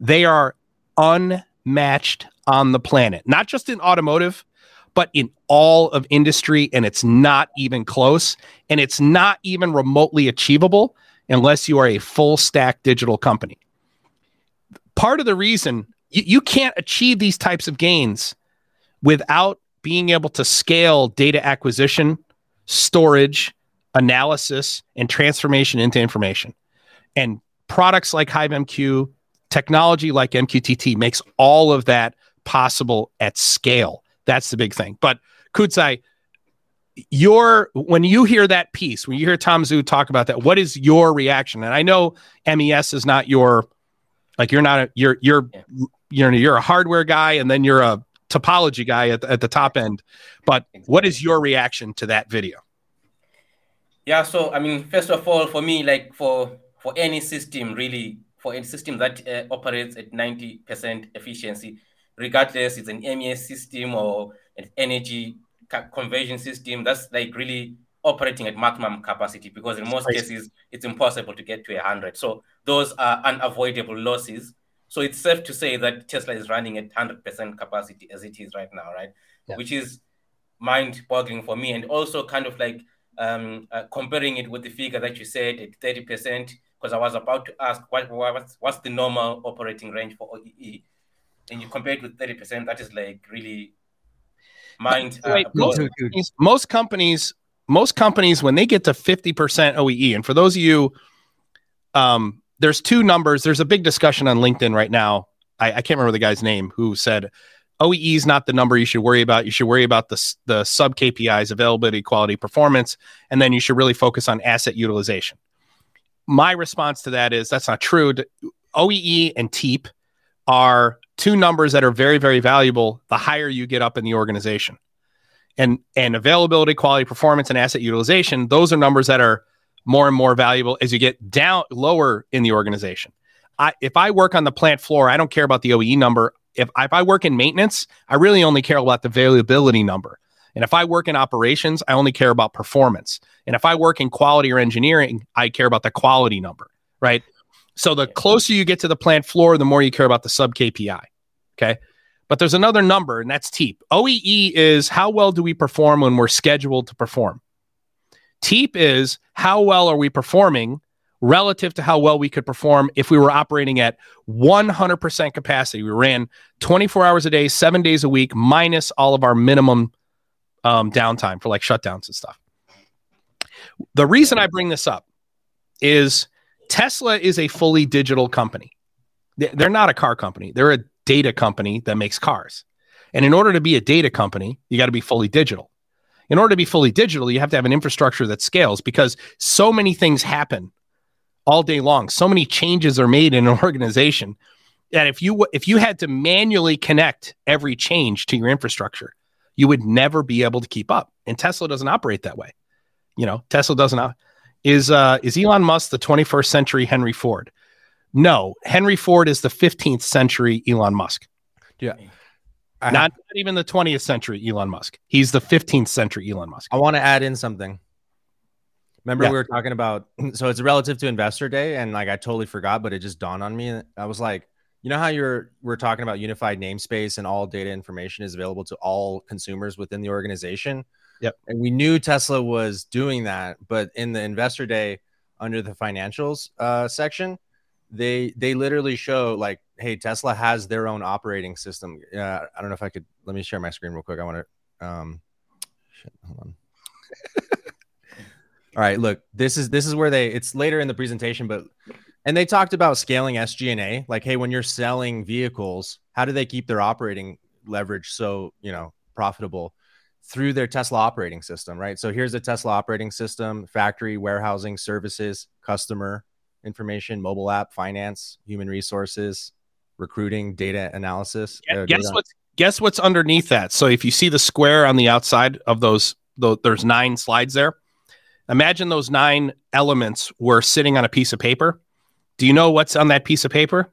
they are unmatched on the planet, not just in automotive, but in all of industry. And it's not even close. And it's not even remotely achievable unless you are a full stack digital company. Part of the reason you, you can't achieve these types of gains without being able to scale data acquisition, storage, analysis, and transformation into information. And products like HiveMQ, technology like MQTT makes all of that possible at scale. That's the big thing. But Kudzai, your when you hear that piece, when you hear Tom Zhu talk about that, what is your reaction? And I know MES is not your like you're not a, you're you're you're you're a hardware guy and then you're a topology guy at the, at the top end. But what is your reaction to that video? Yeah, so I mean, first of all, for me, like for for any system, really, for any system that uh, operates at ninety percent efficiency, regardless it's an MES system or an energy conversion system, that's like really operating at maximum capacity because in most cases it's impossible to get to a hundred. So those are unavoidable losses so it's safe to say that Tesla is running at 100% capacity as it is right now, right? Yeah. Which is mind boggling for me. And also kind of like um, uh, comparing it with the figure that you said at 30%, because I was about to ask what, what's, what's the normal operating range for OEE? And you compare it with 30%, that is like really mind. Uh, Wait, most, companies, most companies, most companies, when they get to 50% OEE, and for those of you, um, there's two numbers. There's a big discussion on LinkedIn right now. I, I can't remember the guy's name who said OEE is not the number you should worry about. You should worry about the, the sub KPIs, availability, quality, performance, and then you should really focus on asset utilization. My response to that is that's not true. OEE and TEEP are two numbers that are very, very valuable the higher you get up in the organization. And, and availability, quality, performance, and asset utilization, those are numbers that are more and more valuable as you get down lower in the organization. I, if I work on the plant floor, I don't care about the OEE number. If, if I work in maintenance, I really only care about the availability number. And if I work in operations, I only care about performance. And if I work in quality or engineering, I care about the quality number, right? So the closer you get to the plant floor, the more you care about the sub KPI. Okay. But there's another number, and that's TEEP. OEE is how well do we perform when we're scheduled to perform? TEEP is how well are we performing relative to how well we could perform if we were operating at 100% capacity. We ran 24 hours a day, seven days a week, minus all of our minimum um, downtime for like shutdowns and stuff. The reason I bring this up is Tesla is a fully digital company. They're not a car company, they're a data company that makes cars. And in order to be a data company, you got to be fully digital in order to be fully digital, you have to have an infrastructure that scales because so many things happen all day long. So many changes are made in an [laughs] organization that if you if you had to manually connect every change to your infrastructure, you would never be able to keep up. And Tesla doesn't operate that way. You know, Tesla doesn't. Is uh, is Elon Musk the 21st century Henry Ford? No, Henry Ford is the 15th century Elon Musk. Yeah. Not, not, even the 20th century Elon Musk. He's the 15th century Elon Musk. I want to add in something. Remember yeah. we were talking about [clears throat] so it's relative to investor day and like I totally forgot but it just dawned on me I was like you know how you're we're talking about unified namespace and all data information is available to all consumers within the organization. Yep. And we knew Tesla was doing that but in the investor day under the financials uh, section they they literally show like hey tesla has their own operating system. Uh, i don't know if i could let me share my screen real quick. I want to um shit, hold on. [laughs] All right look this is this is where they it's later in the presentation but and they talked about scaling sg&a like hey when you're selling vehicles how do they keep their operating leverage so you know profitable through their tesla operating system right so here's the tesla operating system factory warehousing services customer information, mobile app, finance, human resources, recruiting, data analysis. Yeah, uh, guess data. what's guess what's underneath that? So if you see the square on the outside of those, those there's nine slides there. Imagine those nine elements were sitting on a piece of paper. Do you know what's on that piece of paper?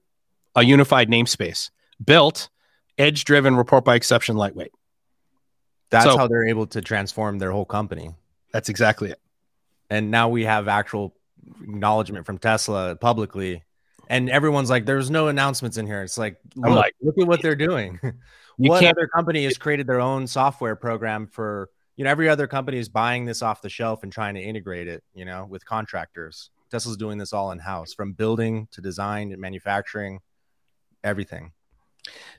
A unified namespace built, edge driven, report by exception, lightweight. That's so, how they're able to transform their whole company. That's exactly it. And now we have actual acknowledgement from Tesla publicly, and everyone's like, "There's no announcements in here." It's like, look, like, look at what they're doing. [laughs] What other company has created their own software program for you know every other company is buying this off the shelf and trying to integrate it you know with contractors tesla's doing this all in house from building to design and manufacturing everything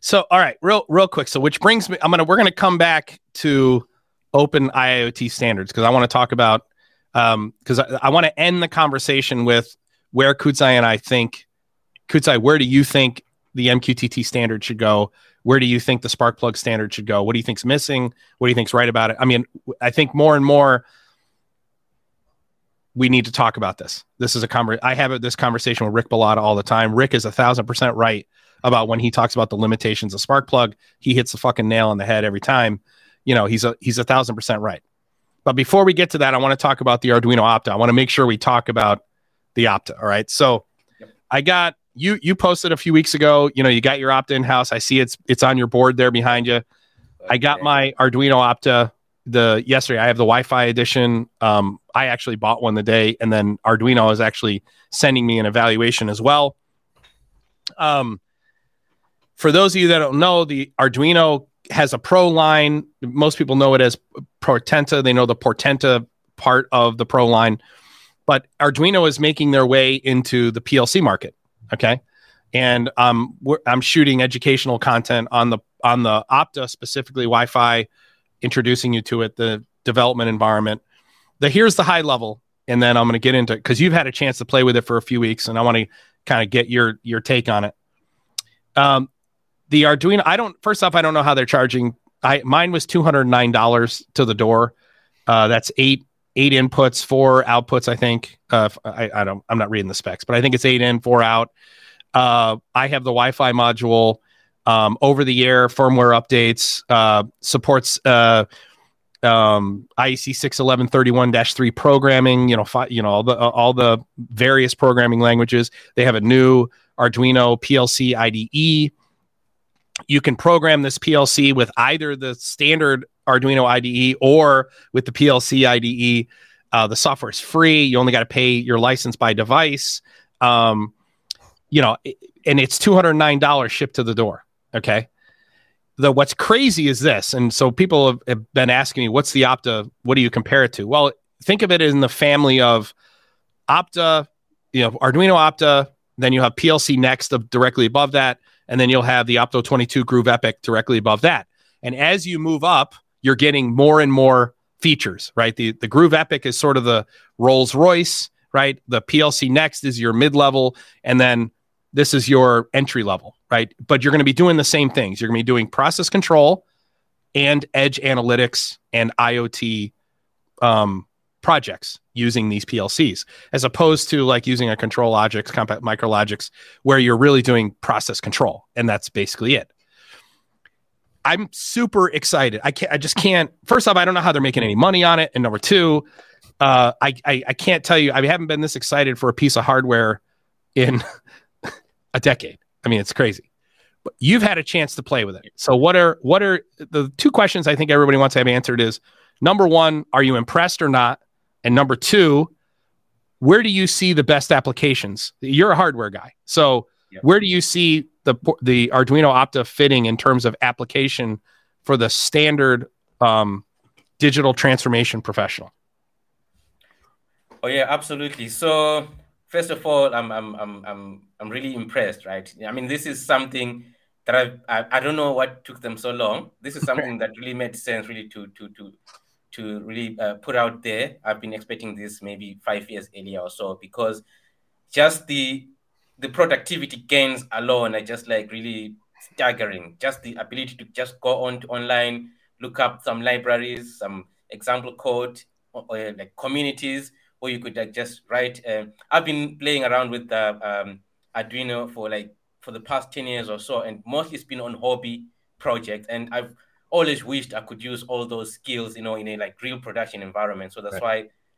So, all right, real real quick. So, which brings me, I'm gonna we're gonna come back to open IoT standards because I want to talk about um because I, I want to end the conversation with where Kudzai and I think Kudzai, where do you think the MQTT standard should go? Where do you think the Sparkplug standard should go? What do you think's missing? What do you think's right about it? I mean, I think more and more we need to talk about this. This is a conver- I have this conversation with Rick Bullotta all the time. Rick is a thousand percent right about when he talks about the limitations of Sparkplug. He hits the fucking nail on the head every time. You know, he's a he's a thousand percent right. But before we get to that, I want to talk about the Arduino Opta. I want to make sure we talk about the Opta. All right. So I got you you posted a few weeks ago, you know, you got your Opta in house. I see it's it's on your board there behind you. I got my Arduino Opta the yesterday. I have the Wi-Fi edition. Um, I actually bought one the day, and then Arduino is actually sending me an evaluation as well. Um, for those of you that don't know, the Arduino has a Pro line. Most people know it as Portenta. They know the Portenta part of the Pro line, but Arduino is making their way into the PLC market. Okay, and um, I'm shooting educational content on the on the Opta specifically Wi-Fi, introducing you to it, the development environment. The here's the high level, and then I'm going to get into it because you've had a chance to play with it for a few weeks, and I want to kind of get your your take on it. Um, the Arduino, I don't. First off, I don't know how they're charging. I mine was two hundred nine dollars to the door. Uh, that's eight eight inputs, four outputs. I think. Uh, I, I don't. I'm not reading the specs, but I think it's eight in, four out. Uh, I have the Wi-Fi module. Um, over the air firmware updates uh, supports uh, um, IEC 61131-3 programming. You know, fi- you know all the all the various programming languages. They have a new Arduino PLC IDE. You can program this PLC with either the standard Arduino IDE or with the PLC IDE. Uh, the software is free. You only got to pay your license by device. Um, you know, and it's two hundred nine dollars shipped to the door. Okay. The what's crazy is this, and so people have, have been asking me, "What's the Opta? What do you compare it to?" Well, think of it in the family of Opta, you know, Arduino Opta. Then you have PLCnext directly above that, and then you'll have the Opto 22 groov EPIC directly above that. And as you move up, you're getting more and more features, right? The the groov EPIC is sort of the Rolls Royce, right? The PLCnext is your mid level, and then this is your entry level, right? But you're going to be doing the same things. You're going to be doing process control and edge analytics and IoT um, projects using these PLCs, as opposed to like using a ControlLogix, compact MicroLogix, where you're really doing process control, and that's basically it. I'm super excited. I can't. I just can't. First off, I don't know how they're making any money on it, and number two, uh, I, I I can't tell you. I haven't been this excited for a piece of hardware in [laughs] a decade. I mean, it's crazy. But you've had a chance to play with it. So what are what are the two questions I think everybody wants to have answered is number one, are you impressed or not? And number two, where do you see the best applications? You're a hardware guy. So Yeah. where do you see the the Arduino Opta fitting in terms of application for the standard um, digital transformation professional? Oh yeah, absolutely. So first of all, I'm I'm I'm I'm I'm really impressed, right? I mean, this is something that I've, I I don't know what took them so long. This is something [laughs] that really made sense, really to to to to really uh, put out there. I've been expecting this maybe five years earlier or so because just the the productivity gains alone are just like really staggering. Just the ability to just go on online, look up some libraries, some example code, or, or, like communities, or you could like just write. Um, I've been playing around with the um, Arduino for like for the past ten years or so, and mostly it's been on hobby projects. And I've always wished I could use all those skills, you know, in a like real production environment. So that's why,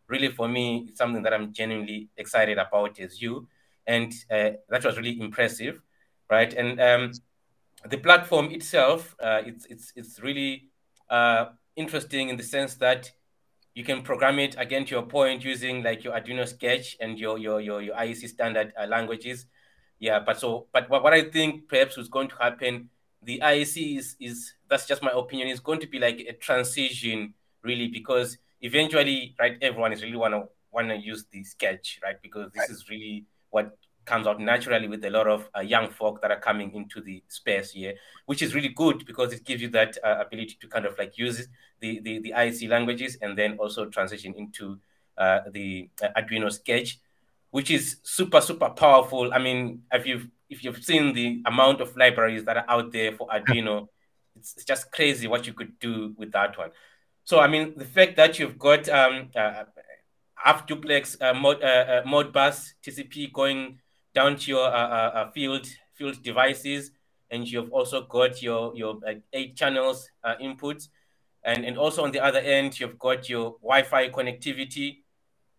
really, for me, it's something that I'm genuinely excited about as you, and uh, that was really impressive, right? And um, the platform itself, uh, it's it's it's really uh, interesting in the sense that you can program it again to your point using like your Arduino Sketch and your your your, your IEC standard uh, languages. Yeah, but so but what, I think perhaps is going to happen, the IEC is is that's just my opinion, is going to be like a transition really because eventually, right, everyone is really wanna wanna use the sketch, right? Because this right. is really what comes out naturally with a lot of uh, young folk that are coming into the space here, which is really good because it gives you that uh, ability to kind of like use the, the, the IEC languages and then also transition into uh, the uh, Arduino Sketch, which is super, super powerful. I mean, if you've, if you've seen the amount of libraries that are out there for Arduino, it's, it's just crazy what you could do with that one. So, I mean, the fact that you've got um, uh, half duplex uh, mod, uh, uh, TCP going down to your uh, uh, uh, field field devices, and you've also got your your eight channels inputs, and and also on the other end you've got your Wi-Fi connectivity.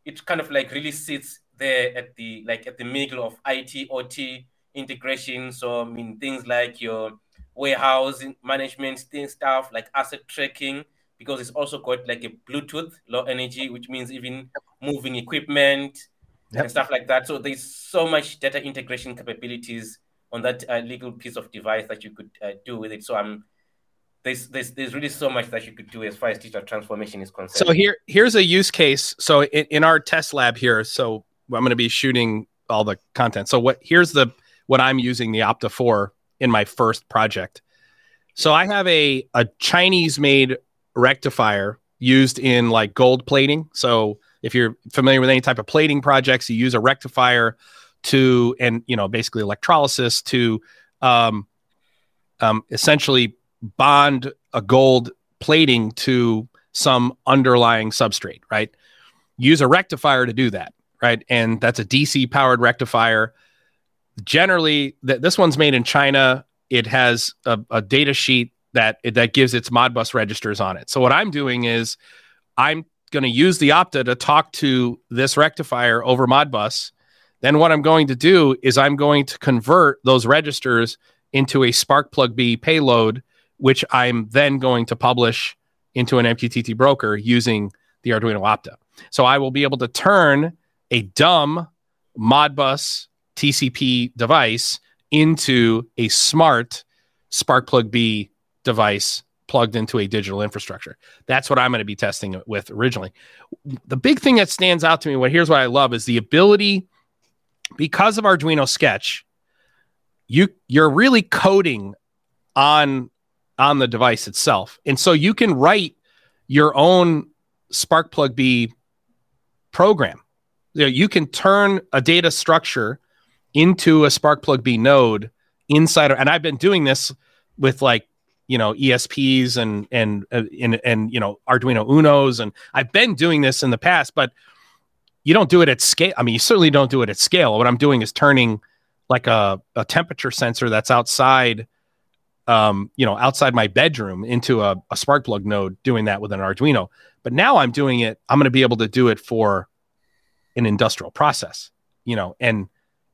It kind of like really sits there at the like at the middle of IT OT integration. So I mean things like your warehouse management thing stuff like asset tracking because it's also got like a Bluetooth low energy, which means even moving equipment, yep. and stuff like that. So there's so much data integration capabilities on that uh, little piece of device that you could uh, do with it. So I'm there's, there's there's really so much that you could do as far as digital transformation is concerned. So here here's a use case. So in, in our test lab here, so I'm going to be shooting all the content. So what here's the what I'm using the Opta for in my first project. So I have a a Chinese made rectifier used in like gold plating. So if you're familiar with any type of plating projects, you use a rectifier to, and you know, basically electrolysis to um, um, essentially bond a gold plating to some underlying substrate, right? Use a rectifier to do that, right? And that's a DC powered rectifier. Generally, th- this one's made in China. It has a, a data sheet that that gives its Modbus registers on it. So what I'm doing is I'm going to use the Opta to talk to this rectifier over Modbus. Then what I'm going to do is I'm going to convert those registers into a Sparkplug B payload, which I'm then going to publish into an MQTT broker using the Arduino Opta. So I will be able to turn a dumb Modbus TCP device into a smart Sparkplug B device plugged into a digital infrastructure. That's what I'm going to be testing it with originally. The big thing that stands out to me, what here's what I love is the ability because of Arduino Sketch, you you're really coding on on the device itself. And so you can write your own Sparkplug B program. You, know, you can turn a data structure into a Sparkplug B node inside and I've been doing this with like you know ESPs and and uh, and and you know Arduino Unos and I've been doing this in the past, but you don't do it at scale. I mean, you certainly don't do it at scale. What I'm doing is turning like a, a temperature sensor that's outside, um, you know, outside my bedroom into a, a Sparkplug node, doing that with an Arduino. But now I'm doing it. I'm going to be able to do it for an industrial process, you know, and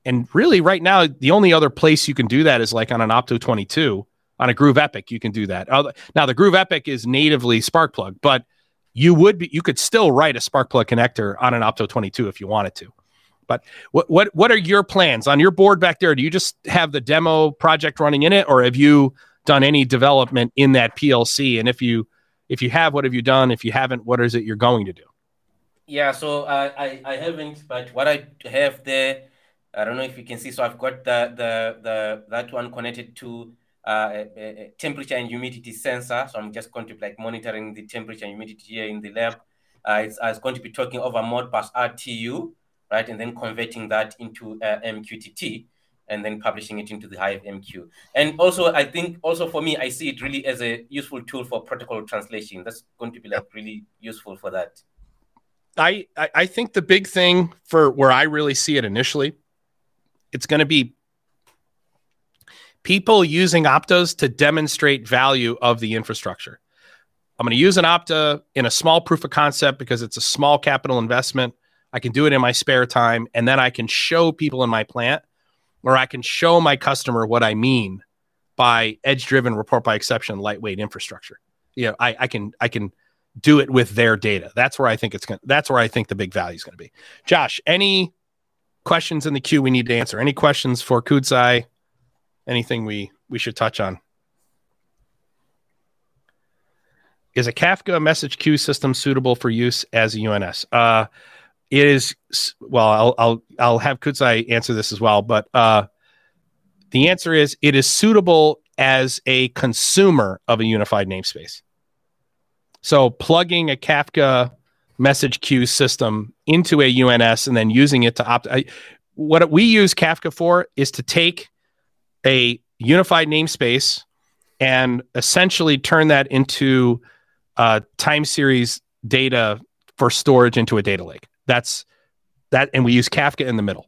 and really right now the only other place you can do that is like on an Opto 22 on a groov EPIC, you can do that. Now, the groov EPIC is natively Sparkplug, but you would be, you could still write a Sparkplug connector on an Opto 22 if you wanted to. But what what what are your plans on your board back there? Do you just have the demo project running in it, or have you done any development in that PLC? And if you if you have, what have you done? If you haven't, what is it you're going to do? Yeah, so I I, I haven't, but what I have there, I don't know if you can see. So I've got the the the that one connected to uh, a, a temperature and humidity sensor. So I'm just going to be like monitoring the temperature and humidity here in the lab. Uh, it's, it's going to be talking over Modbus RTU, right, and then converting that into uh, MQTT and then publishing it into the HiveMQ. And also, I think also for me, I see it really as a useful tool for protocol translation. That's going to be like really useful for that. I I think the big thing for where I really see it initially, it's going to be people using Optas to demonstrate value of the infrastructure. I'm going to use an Opta in a small proof of concept because it's a small capital investment. I can do it in my spare time, and then I can show people in my plant, or I can show my customer what I mean by edge-driven report by exception, lightweight infrastructure. You know, I, I can I can do it with their data. That's where I think it's going. That's where I think the big value is going to be. Josh, any questions in the queue we need to answer? Any questions for Kudzai? Anything we we should touch on? Is a Kafka message queue system suitable for use as a UNS? Uh, it is. Well, I'll I'll I'll have Kudzai answer this as well, but uh, the answer is it is suitable as a consumer of a unified namespace. So plugging a Kafka message queue system into a UNS and then using it to opt. I, what we use Kafka for is to take a unified namespace and essentially turn that into uh, time series data for storage into a data lake. That's that, and we use Kafka in the middle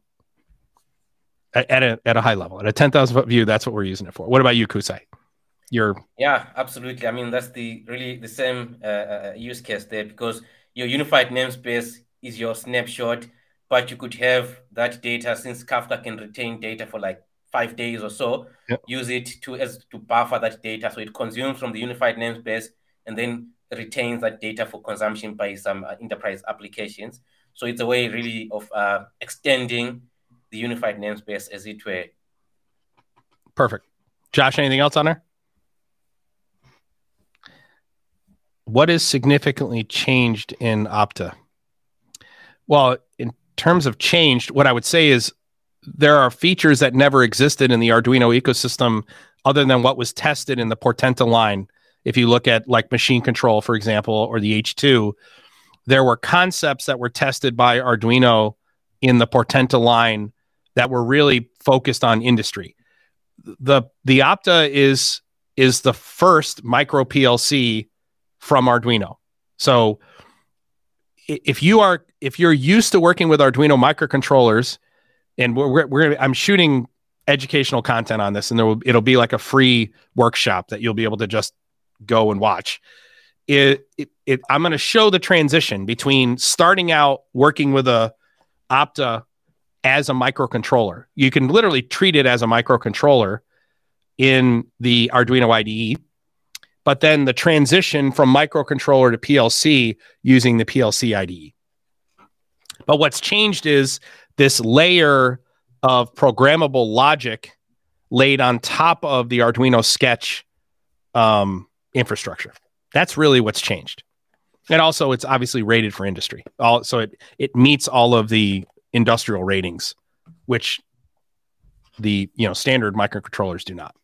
at, at a at a high level, at a ten thousand foot view. That's what we're using it for. What about you, Kudzai? Your yeah, absolutely. I mean, that's the really the same uh, uh, use case there because your unified namespace is your snapshot, but you could have that data since Kafka can retain data for like five days or so. Yep. Use it to as to buffer that data, so it consumes from the unified namespace and then retains that data for consumption by some uh, enterprise applications. So it's a way really of uh, extending the unified namespace as it were. Perfect. Josh, anything else on there? What is significantly changed in Opta? Well, in terms of changed, what I would say is there are features that never existed in the Arduino ecosystem other than what was tested in the Portenta line. If you look at like machine control, for example, or the H2, there were concepts that were tested by Arduino in the Portenta line that were really focused on industry. The the Opta is is the first micro PLC from Arduino. So if you are if you're used to working with Arduino microcontrollers, and we're, we're I'm shooting educational content on this, and there will it'll be like a free workshop that you'll be able to just go and watch. It, it, it I'm going to show the transition between starting out working with a Opta as a microcontroller. You can literally treat it as a microcontroller in the Arduino IDE, but then the transition from microcontroller to PLC using the PLC IDE. But what's changed is this layer of programmable logic laid on top of the Arduino Sketch um, infrastructure. That's really what's changed. And also, it's obviously rated for industry. All, so it it meets all of the industrial ratings, which the you know standard microcontrollers do not.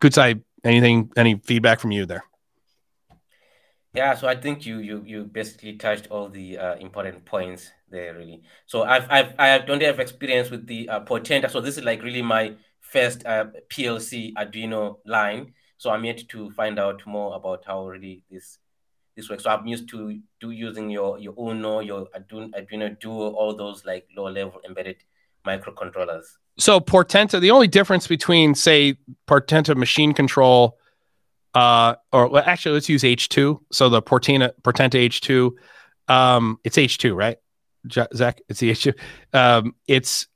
Kudzai, anything, any feedback from you there? Yeah, so I think you you you basically touched all the uh, important points there, really. So I've I've I don't have experience with the uh, Portenta, so this is like really my first uh, PLC Arduino line. So I'm yet to find out more about how really this this works. So I'm used to do using your your Uno, your Arduino, Duo, all those like low level embedded microcontrollers. So Portenta, the only difference between say Portenta machine control, uh, or well, actually let's use H2. So the Portenta Portenta H2, um, it's H2, right? Zach, it's the H2. Um, it's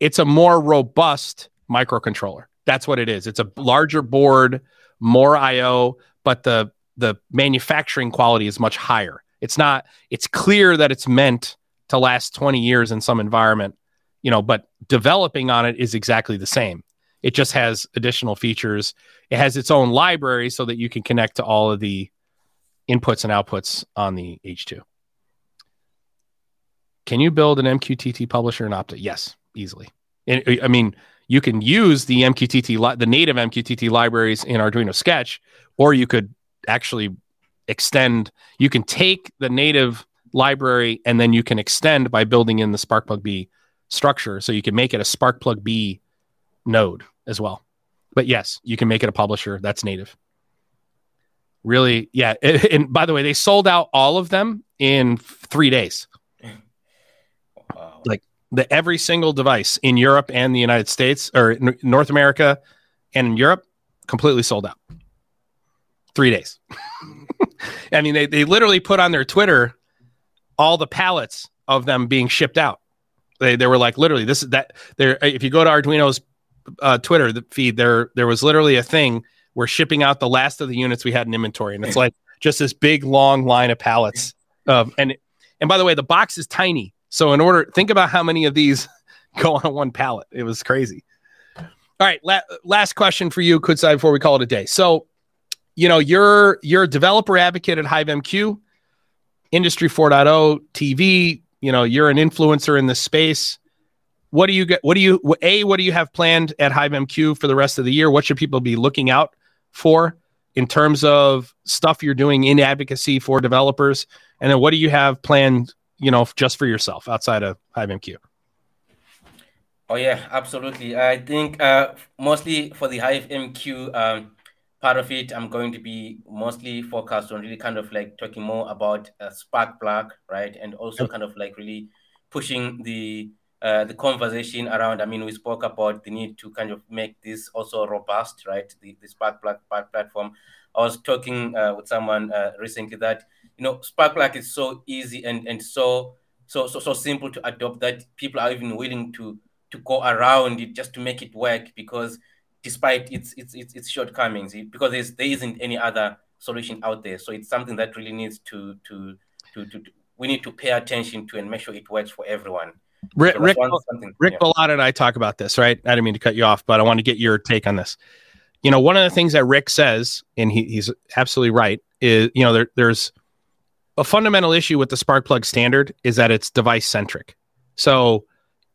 it's a more robust microcontroller. That's what it is. It's a larger board, more I/O, but the the manufacturing quality is much higher. It's not. It's clear that it's meant to last 20 years in some environment, you know, but developing on it is exactly the same. It just has additional features. It has its own library so that you can connect to all of the inputs and outputs on the H2. Can you build an MQTT publisher in Opta? Yes, easily. Uh, I mean, you can use the MQTT, the native MQTT libraries in Arduino Sketch, or you could actually extend. You can take the native library and then you can extend by building in the Sparkplug B structure. So you can make it a Sparkplug B node as well. But yes, you can make it a publisher that's native. Really, yeah. [laughs] And by the way, they sold out all of them in three days. Wow. Like the every single device in Europe and the United States or North America and in Europe completely sold out three days. [laughs] I mean, they, they literally put on their Twitter all the pallets of them being shipped out. They, they were like, literally, this is that there. If you go to Arduino's uh, Twitter feed, there, there was literally a thing we're shipping out the last of the units we had in inventory. And it's like, just this big long line of pallets. Um, and and by the way, the box is tiny. So in order, think about how many of these [laughs] go on one pallet. It was crazy. All right, la- last question for you, Kudzai, before we call it a day. So, you know, you're you're a developer advocate at HiveMQ, Industry 4.0, TV. You know, you're an influencer in the space. What do you get? What do you a? What do you have planned at HiveMQ for the rest of the year? What should people be looking out for in terms of stuff you're doing in advocacy for developers? And then what do you have planned? You know, just for yourself outside of HiveMQ. Oh yeah, absolutely. I think uh, mostly for the HiveMQ um, part of it, I'm going to be mostly focused on really kind of like talking more about uh, Sparkplug, right, and also kind of like really pushing the uh, the conversation around. I mean, we spoke about the need to kind of make this also robust, right? The, the Sparkplug platform. I was talking uh, with someone uh, recently that you know Sparkplug is so easy and and so so so so simple to adopt that people are even willing to to go around it just to make it work because despite its its its, its shortcomings because there's, there isn't any other solution out there. So it's something that really needs to to to, to, to we need to pay attention to and make sure it works for everyone. Rick so rick, rick yeah. and i talk about this right? I didn't mean to cut you off but i want to get your take on this. You know one of the things that rick says and he, he's absolutely right is you know there, there's a fundamental issue with the Sparkplug standard is that it's device centric so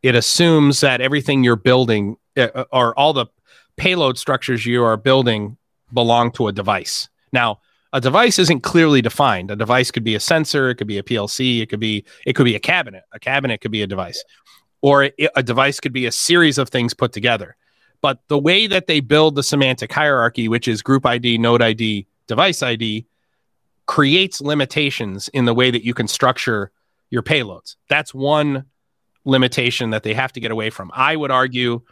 it assumes that everything you're building uh, or all the payload structures you are building belong to a device. Now, a device isn't clearly defined. A device could be a sensor, it could be a PLC, it could be it could be a cabinet. A cabinet could be a device. Or it, a device could be a series of things put together. But the way that they build the semantic hierarchy, which is group ID, node ID, device ID, creates limitations in the way that you can structure your payloads. That's one limitation that they have to get away from. I would argue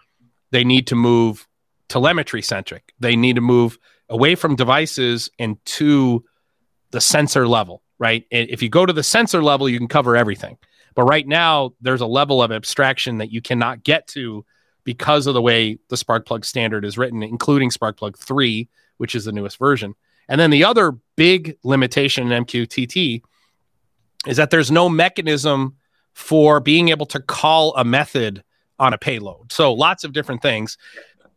they need to move telemetry centric. They need to move away from devices and to the sensor level, right? If you go to the sensor level, you can cover everything. But right now, there's a level of abstraction that you cannot get to because of the way the Sparkplug standard is written, including Sparkplug 3, which is the newest version. And then the other big limitation in MQTT is that there's no mechanism for being able to call a method on a payload. So lots of different things.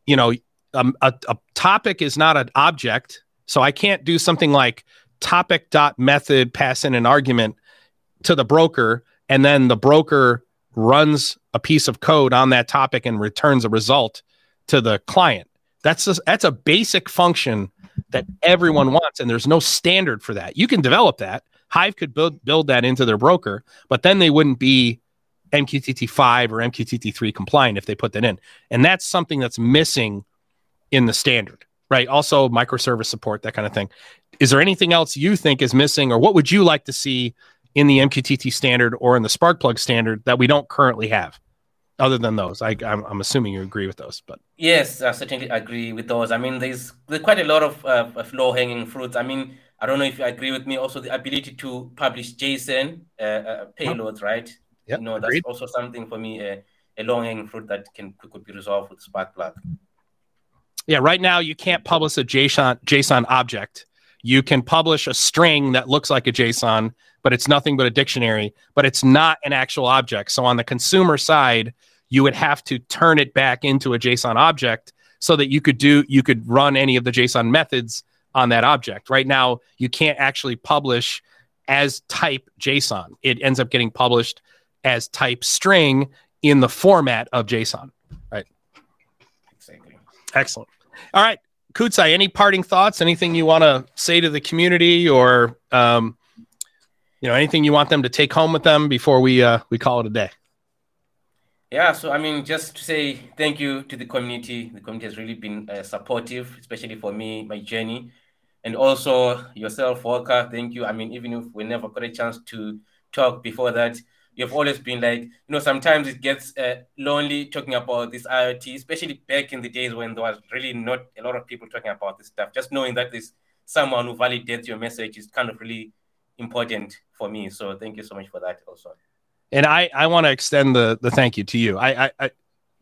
You know, um, a, a topic is not an object. So I can't do something like topic dot method pass in an argument to the broker, and then the broker runs a piece of code on that topic and returns a result to the client. That's a, that's a basic function that everyone wants, and there's no standard for that. You can develop that, Hive could build build that into their broker, but then they wouldn't be MQTT5 or MQTT3 compliant if they put that in. And that's something that's missing in the standard, right? Also, microservice support, that kind of thing. Is there anything else you think is missing, or what would you like to see in the MQTT standard or in the Sparkplug standard that we don't currently have? Other than those, I, am I'm assuming you agree with those, but yes, I certainly agree with those. I mean, there's there's quite a lot of, uh, low hanging fruits. I mean, I don't know if you agree with me. Also, the ability to publish JSON uh, uh, payloads, right? Yeah, you know, that's also something for me uh, a long hanging fruit that can could be resolved with Sparkplug. Yeah, right now you can't publish a JSON JSON object. You can publish a string that looks like a JSON, but it's nothing but a dictionary, but it's not an actual object. So on the consumer side, you would have to turn it back into a JSON object so that you could do you could run any of the JSON methods on that object. Right now, you can't actually publish as type JSON. It ends up getting published as type string in the format of JSON. Right. Exactly. Excellent. All right. Kudzai, any parting thoughts? Anything you want to say to the community or um, you know, anything you want them to take home with them before we uh, we call it a day? Yeah, so I mean, just to say thank you to the community. The community has really been uh, supportive, especially for me, my journey and also yourself, Walker. Thank you. I mean, even if we never got a chance to talk before that, you've always been like, you know, sometimes it gets uh, lonely talking about this IoT, especially back in the days when there was really not a lot of people talking about this stuff. Just knowing that there's someone who validates your message is kind of really important for me. So thank you so much for that also. And I, I want to extend the the thank you to you. I, I, I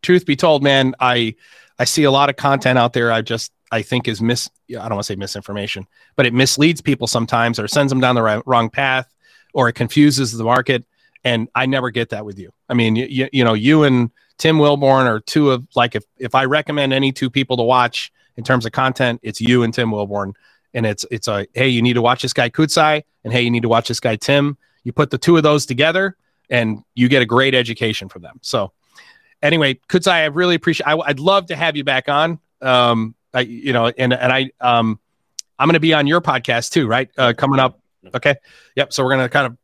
truth be told, man, I I see a lot of content out there. I just I think is mis I don't want to say misinformation, but it misleads people sometimes or sends them down the right, wrong path or it confuses the market. And I never get that with you. I mean, you, you, you know, you and Tim Wilborn are two of like if if I recommend any two people to watch in terms of content, it's you and Tim Wilborn. And it's it's a hey, you need to watch this guy Kudzai, and hey, you need to watch this guy Tim. You put the two of those together, and you get a great education from them. So anyway, Kudzai, I really appreciate. I, would love to have you back on. Um, I, you know, and and I um, I'm going to be on your podcast too, right? Uh, coming up. Okay. Yep. So we're going to kind of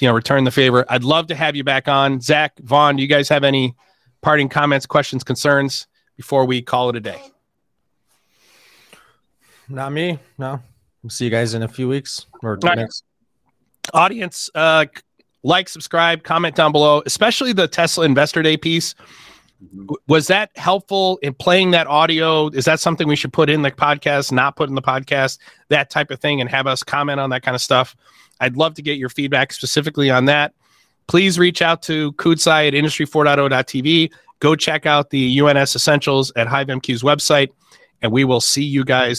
you know return the favor. I'd love to have you back on. Zach Vaughn, do you guys have any parting comments, questions, concerns before we call it a day? Not me. No. We'll see you guys in a few weeks or Right. next. audience uh like subscribe comment down below especially the tesla investor day piece Mhm. Was that helpful in playing that audio is that something we should put in the podcast not put in the podcast that type of thing and have us comment on that kind of stuff i'd love to get your feedback specifically on that. Please reach out to kudzai at industry4.0.tv go check out the uns essentials at hivemq's website and we will see you guys